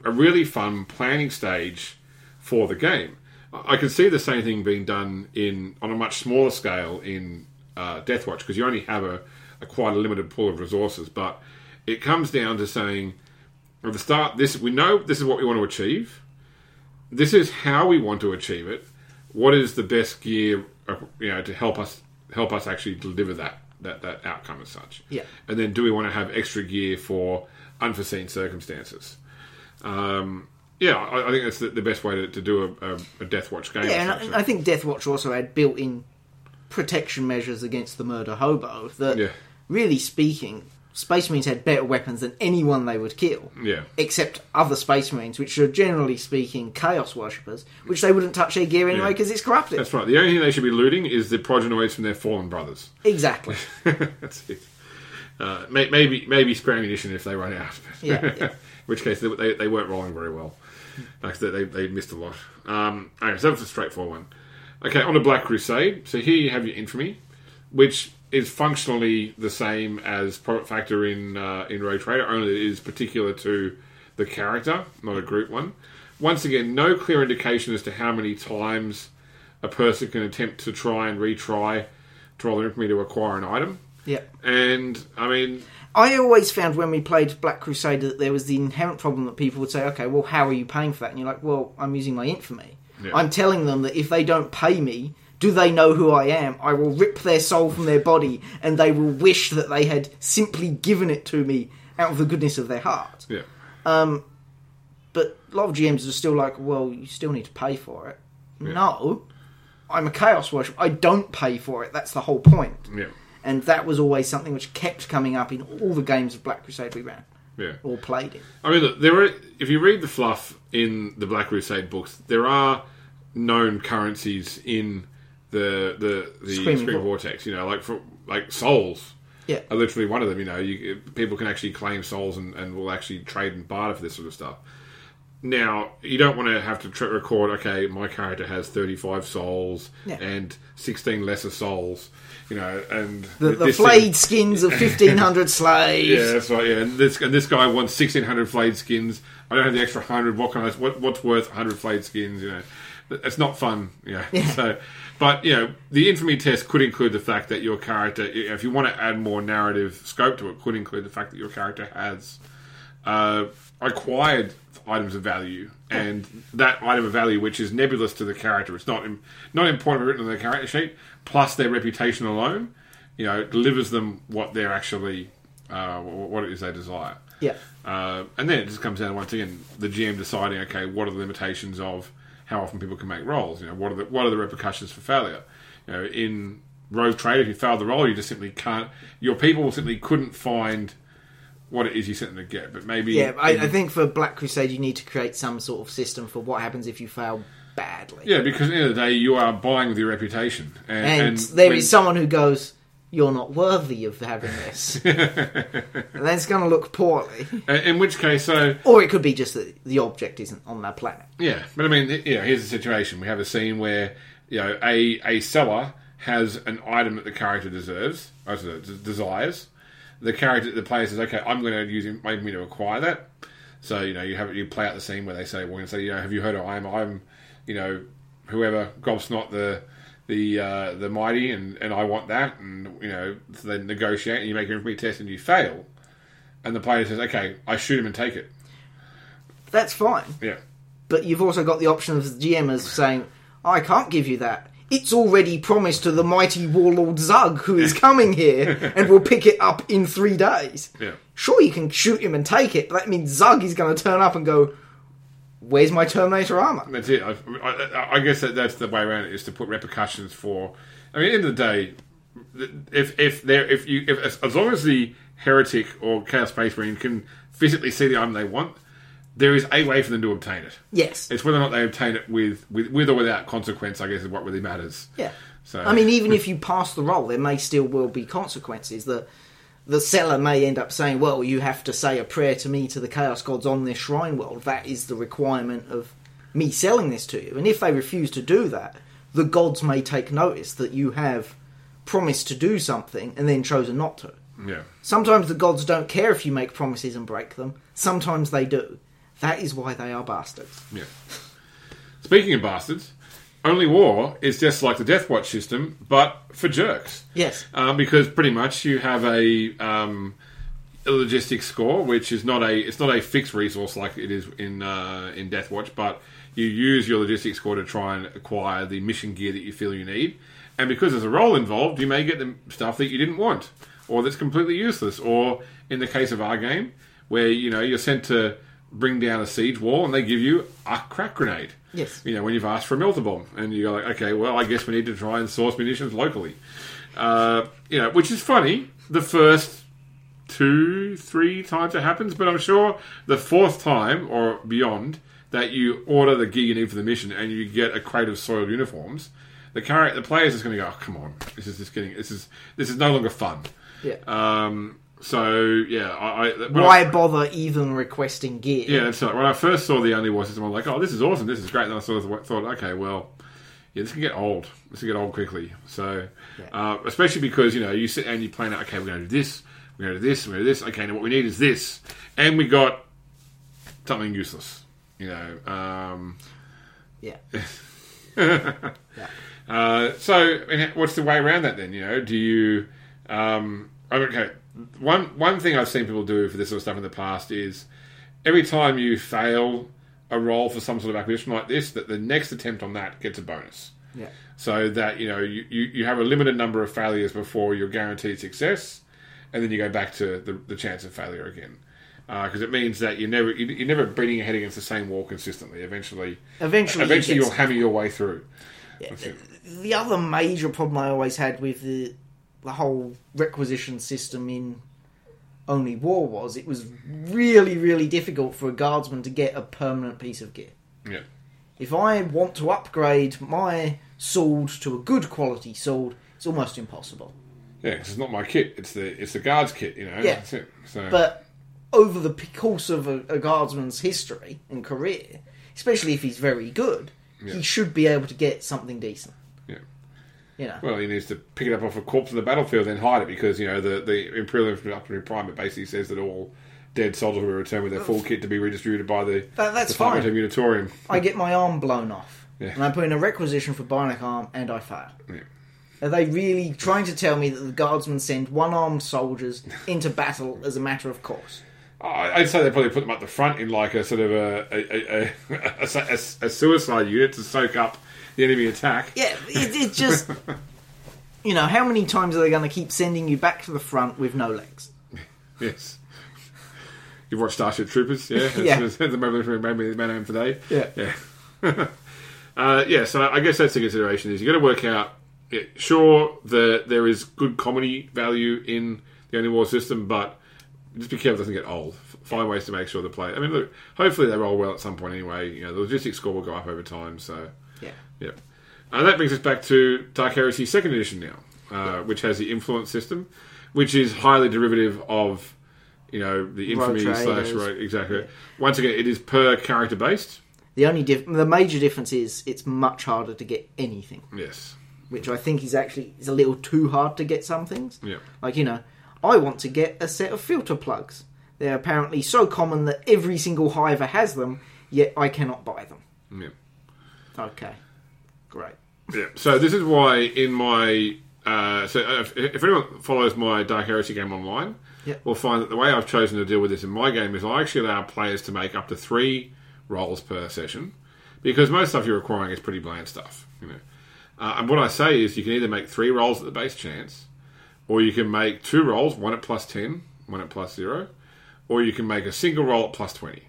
a really fun planning stage for the game. I I can see the same thing being done in on a much smaller scale in uh, Deathwatch because you only have a, a quite a limited pool of resources. But it comes down to saying at the start, this we know this is what we want to achieve. This is how we want to achieve it. What is the best gear, uh, you know, to help us help us actually deliver that that, that outcome as such? Yeah. And then, do we want to have extra gear for unforeseen circumstances? Um, yeah, I, I think that's the, the best way to, to do a, a, a Deathwatch game. Yeah, and. I, I think Deathwatch also had built-in protection measures against the murder hobo. That, Yeah. really speaking, Space Marines had better weapons than anyone they would kill. Yeah. Except other Space Marines, which are generally speaking Chaos worshippers, which they wouldn't touch their gear anyway Yeah. because it's corrupted. That's right. The only thing they should be looting is the progenoids from their fallen brothers. Exactly. That's it. Uh, may, maybe maybe spare ammunition if they run out. Yeah, yeah. In which case they, they, they weren't rolling very well. Like they, they, missed a lot. Um, okay, so that's a straightforward one. Okay, on a Black Crusade. So here you have your infamy, which is functionally the same as profit Factor in uh, in Rogue Trader, only it is particular to the character, not a group one. Once again, no clear indication as to how many times a person can attempt to try and retry to roll their infamy to acquire an item. yeah. And I mean, I always found when we played Black Crusade that there was the inherent problem that people would say, okay, well, how are you paying for that? And you're like, well, I'm using my infamy. Yeah. I'm telling them that if they don't pay me, do they know who I am? I will rip their soul from their body and they will wish that they had simply given it to me out of the goodness of their heart. yeah, Um, But a lot of GMs are still like, well, you still need to pay for it. No, I'm a Chaos Worship. I don't pay for it. That's the whole point. yeah, And that was always something which kept coming up in all the games of Black Crusade we ran yeah. or played in. I mean, look, there are. If you read the fluff in the Black Crusade books, there are known currencies in the the the Screaming Screaming, Vortex. You know, like for like souls Yeah. are literally one of them. You know, you, people can actually claim souls and, and will actually trade and barter for this sort of stuff. Now, you don't want to have to tr- record. Okay, my character has thirty-five souls Yeah. and sixteen lesser souls. You know, and The, the flayed skins of 1500 slaves. yeah, that's right. Yeah, and this and this guy wants sixteen hundred flayed skins. I don't have the extra hundred. What can I? What, what's worth hundred flayed skins? You know, it's not fun. You know? Yeah. So, but you know, the infamy test could include the fact that your character, if you want to add more narrative scope to it, could include the fact that your character has uh, acquired items of value, and that item of value, which is nebulous to the character, it's not not important written on the character sheet. Plus, their reputation alone, you know, delivers them what they're actually uh, what it is they desire. Yeah. Uh, and then it just comes down to once again the GM deciding, okay, what are the limitations of how often people can make rolls? You know, what are the what are the repercussions for failure? You know, in Rogue Trade, if you fail the roll, you just simply can't. Your people simply couldn't find what it is you sent them to get. But maybe, Yeah, I, in- I think for Black Crusade, you need to create some sort of system for what happens if you fail badly. yeah, because at the end of the day, you are buying with your reputation, and, and, there when- is someone who goes, "You're not worthy of having this," and that's going to look poorly. uh, in which case, so Or it could be just that the object isn't on that planet. Yeah, but I mean, you know, here's the situation: we have a scene where you know a a seller has an item that the character deserves, or desires. The character, the player says, "Okay, I'm going to use him, make me to acquire that." So you know, you have you play out the scene where they say, "We're going to say, you know, have you heard of I'm I'm, you know, whoever Gobsnot the." The uh, the mighty and, and I want that and you know so they negotiate and you make an infamy test and you fail and the player says okay I shoot him and take it That's fine. yeah But you've also got the option of the GM as saying, I can't give you that. It's already promised to the mighty warlord Zug who is coming here and will pick it up in three days. yeah Sure, you can shoot him and take it, but that means Zug is going to turn up and go, Where's my Terminator armor? That's it. I, I, I guess that that's the way around it is to put repercussions for. I mean, at the end of the day, if if there if you if as, as long as the heretic or chaos space marine can physically see the item they want, there is a way for them to obtain it. Yes. It's whether or not they obtain it with with, with or without consequence. I guess is what really matters. Yeah. So I mean, even if you pass the roll, there may still will be consequences. That the seller may end up saying, "Well, you have to say a prayer to me to the chaos gods on this shrine world. That is the requirement of me selling this to you." And if they refuse to do that, the gods may take notice that you have promised to do something and then chosen not to. Yeah. Sometimes the gods don't care if you make promises and break them. Sometimes they do. That is why they are bastards. Yeah. Speaking of bastards, Only War is just like the Deathwatch system, but for jerks. Yes. Um, because pretty much you have a, um, a logistics score, which is not a it's not a fixed resource like it is in uh, in Deathwatch, but you use your logistics score to try and acquire the mission gear that you feel you need. And because there's a roll involved, you may get the stuff that you didn't want, or that's completely useless. Or in the case of our game, where you know you're sent to bring down a siege wall, and they give you a crack grenade. Yes. You know when you've asked for a melter bomb, and you go like, okay, well, I guess we need to try and source munitions locally. Uh, you know, which is funny. The first two, three times it happens, but I'm sure the fourth time or beyond that you order the gear you need for the mission and you get a crate of soiled uniforms, the character, the player's just going to go, oh, "Come on, this is just getting this is this is no longer fun." Yeah. Um, so yeah, I, I Why I- bother even requesting gear? yeah, that's right. When I first saw the Only War system, I was like, "Oh, this is awesome! This is great." And I sort of thought, "Okay, well, yeah, this can get old. This can get old quickly." So, uh, especially because you know you sit and you plan out, "Okay, we're going to do this. We're going to do this. We're going to do this. Okay, now what we need is this," and we got something useless. You know. Um, Yeah. uh, so, what's the way around that then? You know, do you? Um, okay, one one thing I've seen people do for this sort of stuff in the past is every time you fail a roll for some sort of acquisition like this, that the next attempt on that gets a bonus. Yeah. So that you know you, you, you have a limited number of failures before you're guaranteed success, and then you go back to the, the chance of failure again. Uh, because it means that you're never you- you're never beating your head against the same wall consistently. Eventually, Eventually, eventually gets- you'll hammer your way through. the other major problem I always had with the the whole requisition system in Only War was it was really, really difficult for a guardsman to get a permanent piece of gear. Yeah. If I want to upgrade my sword to a good quality sword, it's almost impossible. Yeah, 'cause it's not my kit. It's the it's the guard's kit. You know. Yeah. That's it. So But over the course of a, a guardsman's history and career, especially if he's very good, Yeah. he should be able to get something decent. You know. well, he needs to pick it up off a corpse in the battlefield and hide it because you know the the Imperial Introductory Primer basically says that all dead soldiers will return with their full kit to be redistributed by the That- that's Department fine. of Unitorium. I get my arm blown off, Yeah. and I put in a requisition for bionic arm, and I fail. Yeah. Are they really trying to tell me that the guardsmen send one-armed soldiers into battle as a matter of course? I'd say they probably put them up the front in like a sort of a a, a, a, a, a suicide unit to soak up the enemy attack. Yeah, it, it just. You know, how many times are they going to keep sending you back to the front with no legs? Yes. You've watched Starship Troopers, yeah? Yeah. It's the Man Man Home today. Yeah. Yeah. uh, yeah, so I guess that's the consideration is you've got to work out, yeah, sure, the, there is good comedy value in the Only War system, but just be careful it doesn't get old. Find ways to make sure the play. I mean, look, hopefully they roll well at some point anyway. You know, the logistics score will go up over time, so. Yeah. And that brings us back to Dark Heresy Second Edition now, uh, which has the influence system, which is highly derivative of, you know, the infamy Road slash right. Exactly. Once again, it is per character based. The only diff- the major difference is it's much harder to get anything, Yes. which I think is actually is a little too hard to get some things. Yeah. Like you know, I want to get a set of filter plugs. They're apparently so common that every single hiver has them, yet I cannot buy them. Yeah. Okay, great. Yeah. So this is why in my uh, so if, if anyone follows my Dark Heresy game online, Yep. will find that the way I've chosen to deal with this in my game is I actually allow players to make up to three rolls per session because most stuff you're acquiring is pretty bland stuff. You know, uh, and what I say is you can either make three rolls at the base chance, or you can make two rolls, one at plus ten, one at plus zero, or you can make a single roll at plus twenty.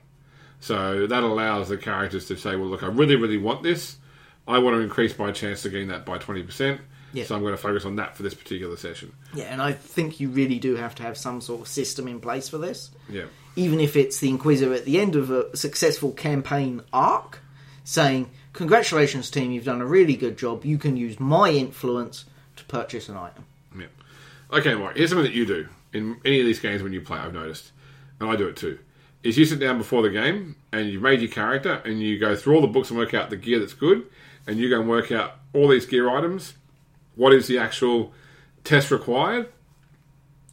So that allows the characters to say, well, look, I really, really want this. I want to increase my chance of getting that by 20%. Yeah. So I'm going to focus on that for this particular session. Yeah, and I think you really do have to have some sort of system in place for this. Yeah. even if it's the Inquisitor at the end of a successful campaign arc, saying, Congratulations, team, you've done a really good job. You can use my influence to purchase an item. Yeah. Okay, Mike, here's something that you do. in any of these games when you play, I've noticed, and I do it too, is you sit down before the game and you've made your character and you go through all the books and work out the gear that's good, and you go and work out all these gear items. What is the actual test required?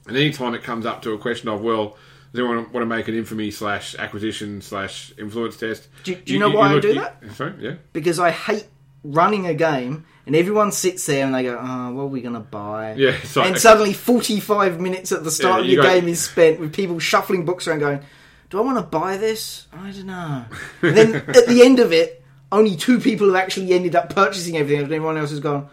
And anytime it comes up to a question of, well, does anyone want to make an infamy slash acquisition slash influence test? Do- do you know why I look- do you- that? Sorry, yeah. because I hate running a game and everyone sits there and they go, "Oh, what are we gonna buy?" Yeah, like- and suddenly forty-five minutes at the start Yeah, of you got- game is spent with people shuffling books around, going, "Do I want to buy this? I don't know." And then at the end of it, only two people have actually ended up purchasing everything, and everyone else has gone.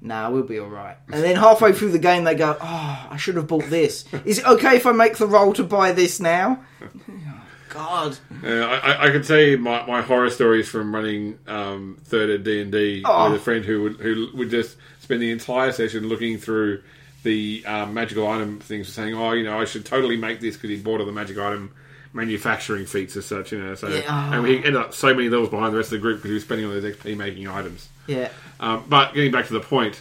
Nah, we'll be all right. And then halfway through the game, they go, "Oh, I should have bought this. Is it okay if I make the roll to buy this now?" God, Uh, I, I- can tell you my, my horror stories from running um, third at D and D Oh. with a friend who would who would just spend the entire session looking through the um, magical item things, saying, "Oh, you know, I should totally make this because he bought all the magic item manufacturing feats as such." You know, so Yeah. and he ended up so many levels behind the rest of the group because he was spending all those XP making items. yeah. Um, but getting back to the point,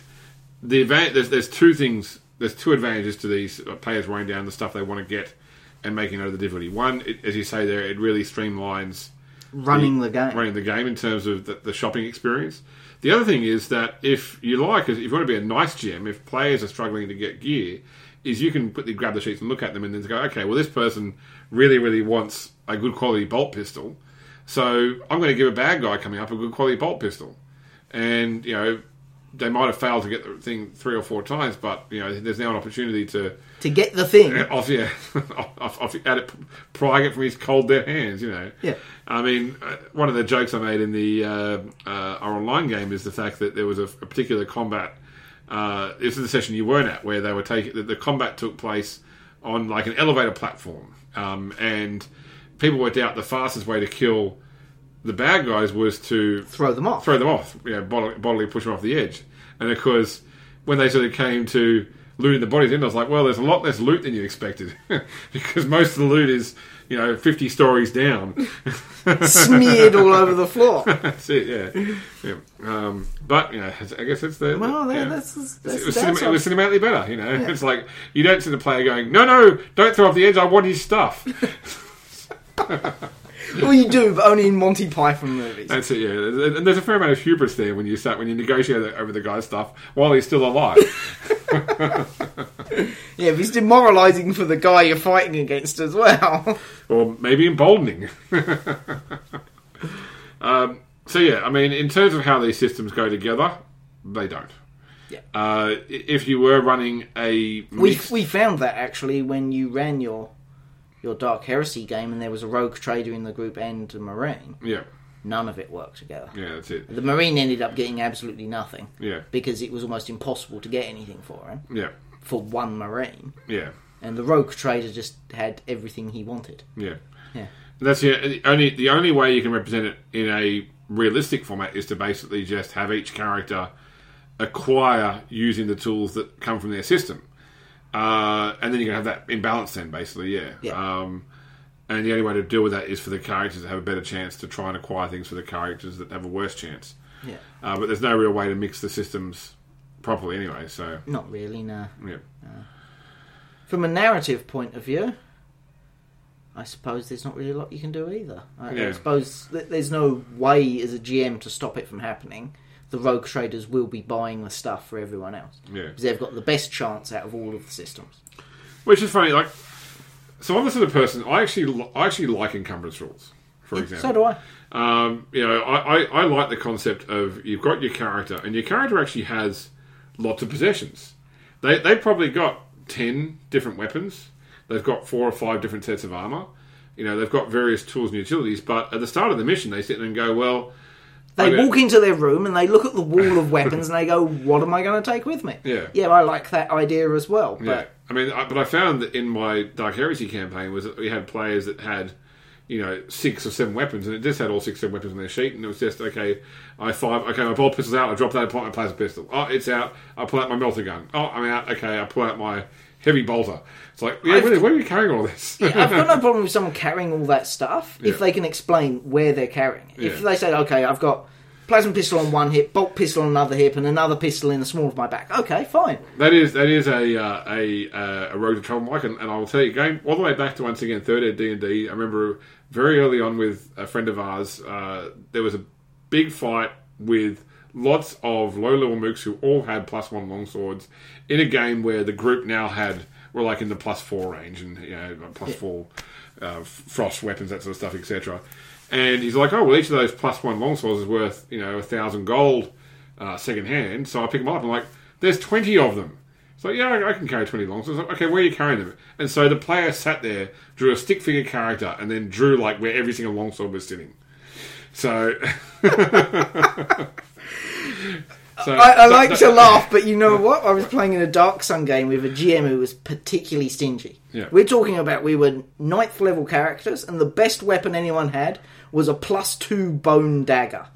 the advan- there's there's two things. There's two advantages to these players writing down the stuff they want to get and making note of the difficulty. One, it, as you say there, it really streamlines Running the game. running the game in terms of the, the shopping experience. The other thing is that if you like, if you want to be a nice GM, if players are struggling to get gear, is you can quickly grab the sheets and look at them and then go, okay, well this person really, really wants a good quality bolt pistol, so I'm going to give a bad guy coming up a good quality bolt pistol, and you know they might have failed to get the thing three or four times, but you know there's now an opportunity to To get the thing. off yeah. Off, off at it, prying it from his cold dead hands you know. Yeah. I mean uh, one of the jokes I made in the uh, uh, our online game is the fact that there was a, a particular combat uh, this is the session you weren't at where they were taking the, the combat took place on like an elevator platform um, and people worked out the fastest way to kill the bad guys was to Throw them off. throw them off, you know, bodily, bodily push them off the edge. And of course, when they sort of came to looting the bodies in, I was like, well, there's a lot less loot than you expected because most of the loot is, you know, 50 stories down. Smeared all over the floor. That's it, yeah. yeah. Um, but, you know, I guess it's the. Well, yeah. yeah, that's, that's it was, the cinema, it was cinematically better, you know. It's like you don't see the player going, "No, no, don't throw off the edge. I want his stuff." Well, you do, but only in Monty Python movies. That's it, yeah. And there's a fair amount of hubris there when you start when you negotiate over the guy's stuff while he's still alive. Yeah, but it's demoralising for the guy you're fighting against as well. or maybe emboldening. um, so yeah, I mean, in terms of how these systems go together, they don't. Yeah. Uh, if you were running a we we found that actually when you ran your your Dark Heresy game and there was a rogue trader in the group and a marine. yeah, None of it worked together. yeah, that's it. The marine ended up getting absolutely nothing Yeah, because it was almost impossible to get anything for him yeah, for one marine, yeah, and the rogue trader just had everything he wanted. yeah. Yeah. That's the the only the only way you can represent it in a realistic format is to basically just have each character acquire using the tools that come from their system, uh, and then you're going to have that imbalance. Then basically, yeah. Yeah. Um, and the only way to deal with that is for the characters to have a better chance to try and acquire things for the characters that have a worse chance. Yeah, Uh, but there's no real way to mix the systems properly anyway. So not really. No. yeah, From a narrative point of view, I suppose there's not really a lot you can do either. I, I suppose th- there's no way as a GM to stop it from happening. The rogue traders will be buying the stuff for everyone else yeah. because they've got the best chance out of all of the systems. Which is funny. Like, so I'm the sort of person I actually li- I actually like encumbrance rules. For example, So do I. Um, you know, I, I, I like the concept of you've got your character, and your character actually has lots of possessions. They they've probably got ten different weapons. They've got four or five different sets of armor. You know, they've got various tools and utilities. But at the start of the mission, they sit there and go, "Well, They Okay. walk into their room and they look at the wall of weapons and they go, "What am I going to take with me?" Yeah. yeah, I like that idea as well. Yeah, But I mean, I, but I found that in my Dark Heresy campaign was that we had players that had, you know, six or seven weapons, and it just had all six or seven weapons on their sheet, and it was just okay. I five. Okay, my bolt pistol's out. I drop that. I pull out my plasma pistol. Oh, it's out. I pull out my melter gun. Oh, I'm out. Okay, I pull out my heavy bolter. It's like, yeah, I've- where are you carrying all this? I've got no problem with someone carrying all that stuff Yeah. if they can explain where they're carrying it. If Yeah. they say, "Okay, I've got plasma pistol on one hip, bolt pistol on another hip, and another pistol in the small of my back. Okay, fine. That is that is a uh, a uh, a road to trouble, Mike, and, and I will tell you, going all the way back to once again third ed D and D. I remember very early on with a friend of ours, uh, there was a big fight with lots of low level mooks who all had plus one longswords in a game where the group now had were like in the plus four range and you know plus four uh, frost weapons, that sort of stuff, etc. And he's like, oh well, each of those plus one longswords is worth you know a thousand gold uh, second hand. So I pick them up. And I'm like, there's twenty of them. It's like, yeah, I- I can carry 20 longswords. Like, okay, where are you carrying them? And so the player sat there, drew a stick figure character, and then drew like where every single longsword was sitting. So. so I, I that- like that- to laugh, but you know what? I was playing in a Dark Sun game with a GM who was particularly stingy. Yeah. We're talking about we were ninth level characters, and the best weapon anyone had was a plus two bone dagger.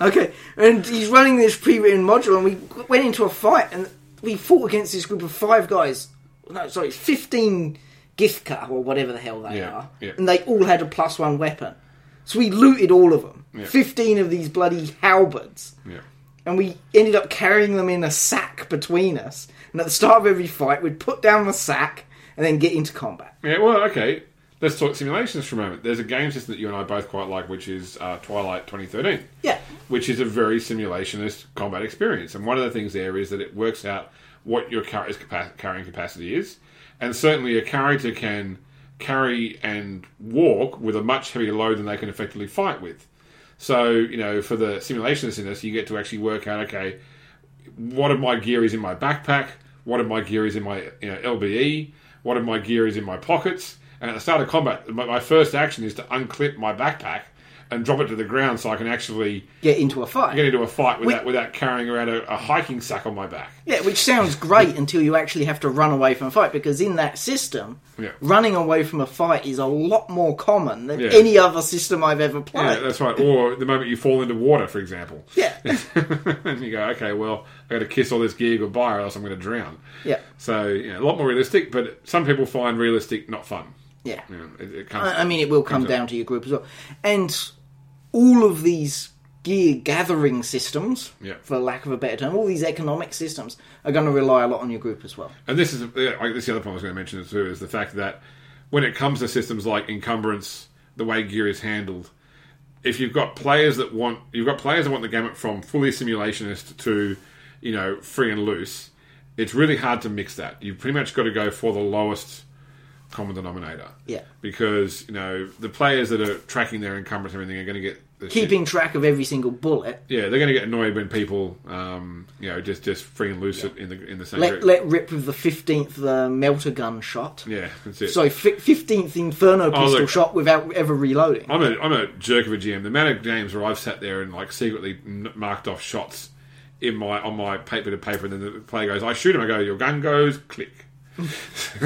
okay, and he's running this pre-written module, and we went into a fight, and we fought against this group of five guys. No, sorry, fifteen gift car or whatever the hell they Yeah, are, yeah. and they all had a plus one weapon. So we looted all of them. Yeah. Fifteen of these bloody halberds Yeah. and we ended up carrying them in a sack between us. And at the start of every fight, we'd put down the sack and then get into combat. Yeah, well, okay. Let's talk simulations for a moment. There's a game system that you and I both quite like, which is uh, Twilight 2013. Yeah, which is a very simulationist combat experience. And one of the things there is that it works out what your character's capa- carrying capacity is. And certainly a character can carry and walk with a much heavier load than they can effectively fight with. So, you know, for the simulations in this, you get to actually work out, okay, what of my gear is in my backpack? What of my gear is in my you know, LBE? What of my gear is in my pockets? And at the start of combat, my, my first action is to unclip my backpack and drop it to the ground so I can actually get into a fight. get into a fight without, without carrying around a, a hiking sack on my back. Yeah, which sounds great until you actually have to run away from a fight because in that system, Yeah. running away from a fight is a lot more common than Yeah. any other system I've ever played. Yeah, that's right. Or the moment you fall into water, for example. Yeah. and you go, okay, well, I got to kiss all this gear goodbye, or else I'm going to drown. Yeah. So, know, a lot more realistic, but some people find realistic not fun. Yeah. It, it comes, I I mean, it will come comes up. down to your group as well. And all of these gear gathering systems, Yeah. for lack of a better term, all these economic systems are going to rely a lot on your group as well. And this is like, this is the other point I was going to mention too is the fact that when it comes to systems like encumbrance, the way gear is handled, if you've got players that want you've got players that want the gamut from fully simulationist to you know free and loose, it's really hard to mix that. You've pretty much got to go for the lowest common denominator. Yeah. Because you know the players that are tracking their encumbrance and everything are going to get the shit- Keeping track of every single bullet. yeah, they're going to get annoyed when people, um, you know, just just free and loose it in the in the same. Let, direction. let rip with the 15th uh, melter gun shot. yeah, that's it. Sorry, fi 15th Inferno pistol Oh, look. shot without ever reloading. I'm a I'm a jerk of a GM. The amount of games where I've sat there and like secretly n- marked off shots in my on my paper to paper, and then the player goes, "I shoot him." I go, "Your gun goes click,"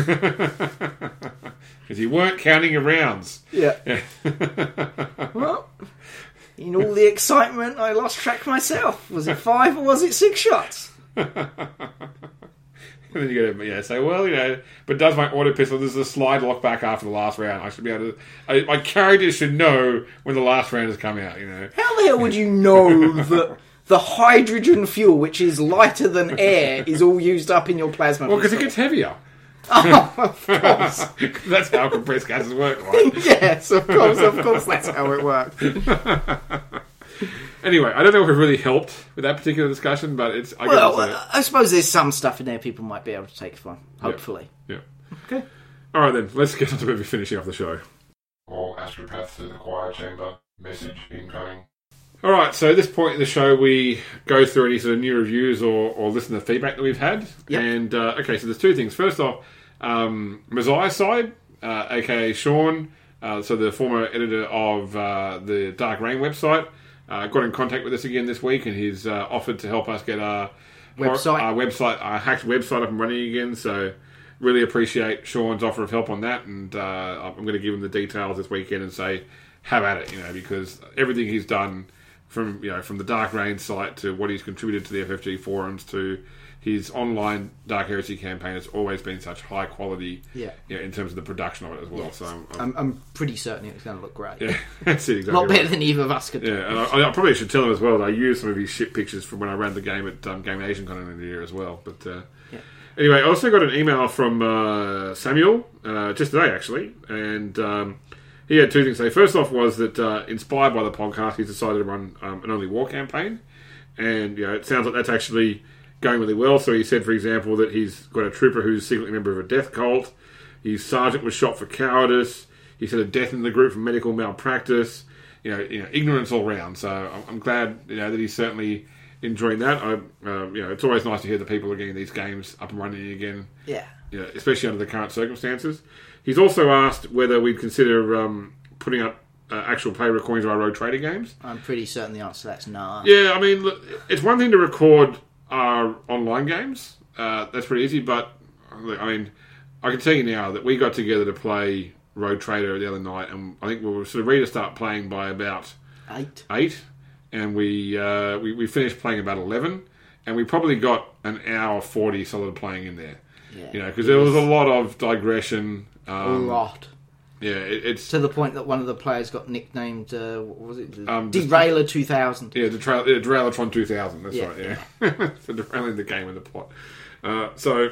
because you weren't counting your rounds. Yeah. well, in all the excitement, I lost track myself. Was it five or was it six shots? And then you go, yeah, say, well, you know, but does my auto pistol? There's a slide lock back after the last round. I should be able to. I, my character should know when the last round has come out. You know. How the hell would you know that the hydrogen fuel, which is lighter than air, is all used up in your plasma? Well, because it gets heavier. Oh, of course. That's how compressed gases work, right? yes, of course, of course, that's how it works. Anyway, I don't know if it really helped with that particular discussion, but it's. I Well, guess it's I suppose there's some stuff in there people might be able to take from. Hopefully. a, yeah. Okay. All right, then. Let's get on to maybe finishing off the show. All astropaths to the choir chamber. Message incoming. All right, so at this point in the show, we go through any sort of new reviews or, or listen to feedback that we've had. Yep. And, uh, okay, so there's two things. First off, um, Messiah side, uh, aka Sean, uh, so the former editor of uh, the Dark Reign website, uh, got in contact with us again this week and he's uh, offered to help us get our Website. our website, our hacked website up and running again. So really appreciate Sean's offer of help on that, and uh, I'm going to give him the details this weekend and say, have at it, you know, because everything he's done from you know from the Dark Reign site to what he's contributed to the FFG forums to his online Dark Heresy campaign has always been such high quality. Yeah. yeah, in terms of the production of it as well. Yeah. So I'm, I'm- I'm, pretty certain it's going to look great. yeah, that's it A exactly. lot right. better than either of us could do. Yeah, and I, I probably should tell him as well that I used some of his ship pictures from when I ran the game at um, Game Asian Con in the year as well. But uh, Yeah. anyway, I also got an email from uh, Samuel uh, just today actually, and um, he had two things to say. First off was that uh, inspired by the podcast, he's decided to run um, an Only War campaign, and you know it sounds like that's actually going really well. So he said, for example, that he's got a trooper who's secretly a member of a death cult. His sergeant was shot for cowardice. He said a death in the group for medical malpractice. You know, you know, ignorance all round. So I'm, I'm glad, you know, that he's certainly enjoying that. I, um, you know, it's always nice to hear that people are getting these games up and running again. Yeah. You know, especially under the current circumstances. He's also asked whether we'd consider um, putting up uh, actual play recordings of our Rogue Trader games. I'm pretty certain the answer to that's nah. Yeah, I mean, look, it's one thing to record our online games. Uh, that's pretty easy, but I mean, I can tell you now that we got together to play Rogue Trader the other night, and I think we were sort of ready to start playing by about Eight. eight, and we uh, we, we finished playing about eleven, and we probably got an hour forty solid playing in there. Yeah. You know, because there was a lot of digression. A Um, lot. yeah, it, it's To the point that one of the players got nicknamed, uh, what was it? Um, Derailer 2000. Yeah, the trail, yeah, Derailatron 2000. That's Yeah, right. Yeah, for derailing the game and the plot. Uh, so,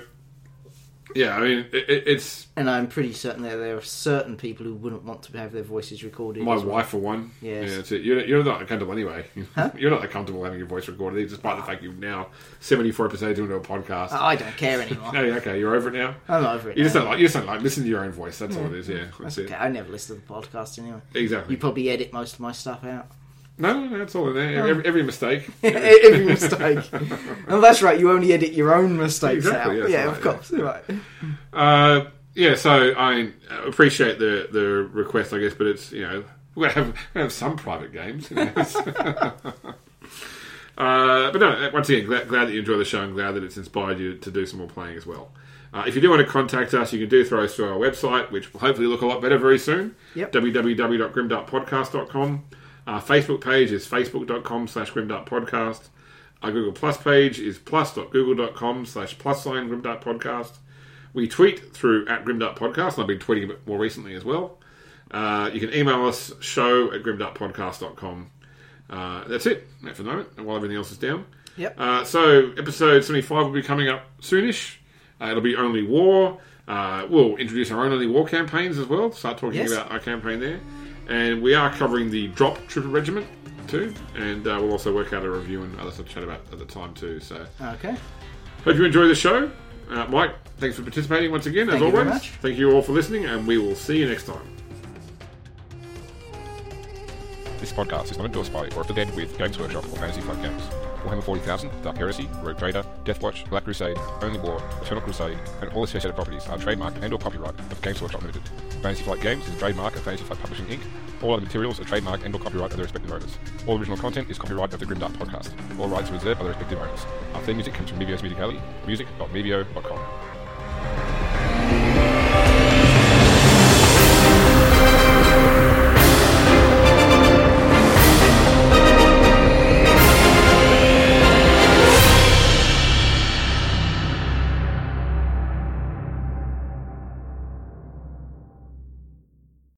yeah, I mean, it, it, it's And I'm pretty certain that there are certain people who wouldn't want to have their voices recorded. my well. wife for one. Yes. Yeah, that's it. You're, you're not comfortable anyway. Huh? You're not that comfortable having your voice recorded, despite the fact you've now 74 episodes into a podcast. I don't care anymore. yeah, okay, you're over it now. I'm over it. You just don't like. You just don't like listen to your own voice. That's all it is. Yeah, that's That's it. okay. I never listen to the podcast anyway. Exactly. You probably edit most of my stuff out. No, no, no, that's all in there. Every, every mistake. Every mistake. oh, that's right. You only edit your own mistakes Exactly, out. yes, yeah, right, of course. Right. Uh, yeah, so I appreciate the the request, I guess, but it's you know we're have we have some private games. You know. uh, but no, once again, glad, glad that you enjoy the show and glad that it's inspired you to do some more playing as well. Uh, if you do want to contact us, you can do throw us through our website, which will hopefully look a lot better very soon. Yep. www.grimdarkpodcast.com. Our Facebook page is facebook.com slash grimdarkpodcast. Our Google Plus page is plus.google.com slash plus sign grimdarkpodcast. We tweet through at grimdarkpodcast, and I've been tweeting a bit more recently as well. Uh, you can email us show at grimdarkpodcast.com. Uh, that's it for the moment, while everything else is down. Yep. Uh, so, episode 75 will be coming up soonish. Uh, it'll be Only War. Uh, we'll introduce our own Only War campaigns as well, start talking Yes. about our campaign there. And we are covering the Drop Trooper Regiment too, and uh, we'll also work out a review and other stuff to chat about at the time too. So, Okay. hope you enjoy the show. Uh, Mike, thanks for participating once again, as Thank you always. very much. Thank you all for listening, and we will see you next time. This podcast is not endorsed by or affiliated with Games Workshop or Fantasy Flight Games. Warhammer 40,000, Dark Heresy, Rogue Trader, Deathwatch, Black Crusade, Only War, Eternal Crusade, and all associated properties are trademark and or copyright of Games Workshop Limited. Fantasy Flight Games is a trademark of Fantasy Flight Publishing Inc. All other materials are trademark and or copyright of their respective owners. All original content is copyright of the Grimdark Podcast. All rights are reserved by their respective owners. Our theme music comes from Mevio's Music Alley, music.mevio.com.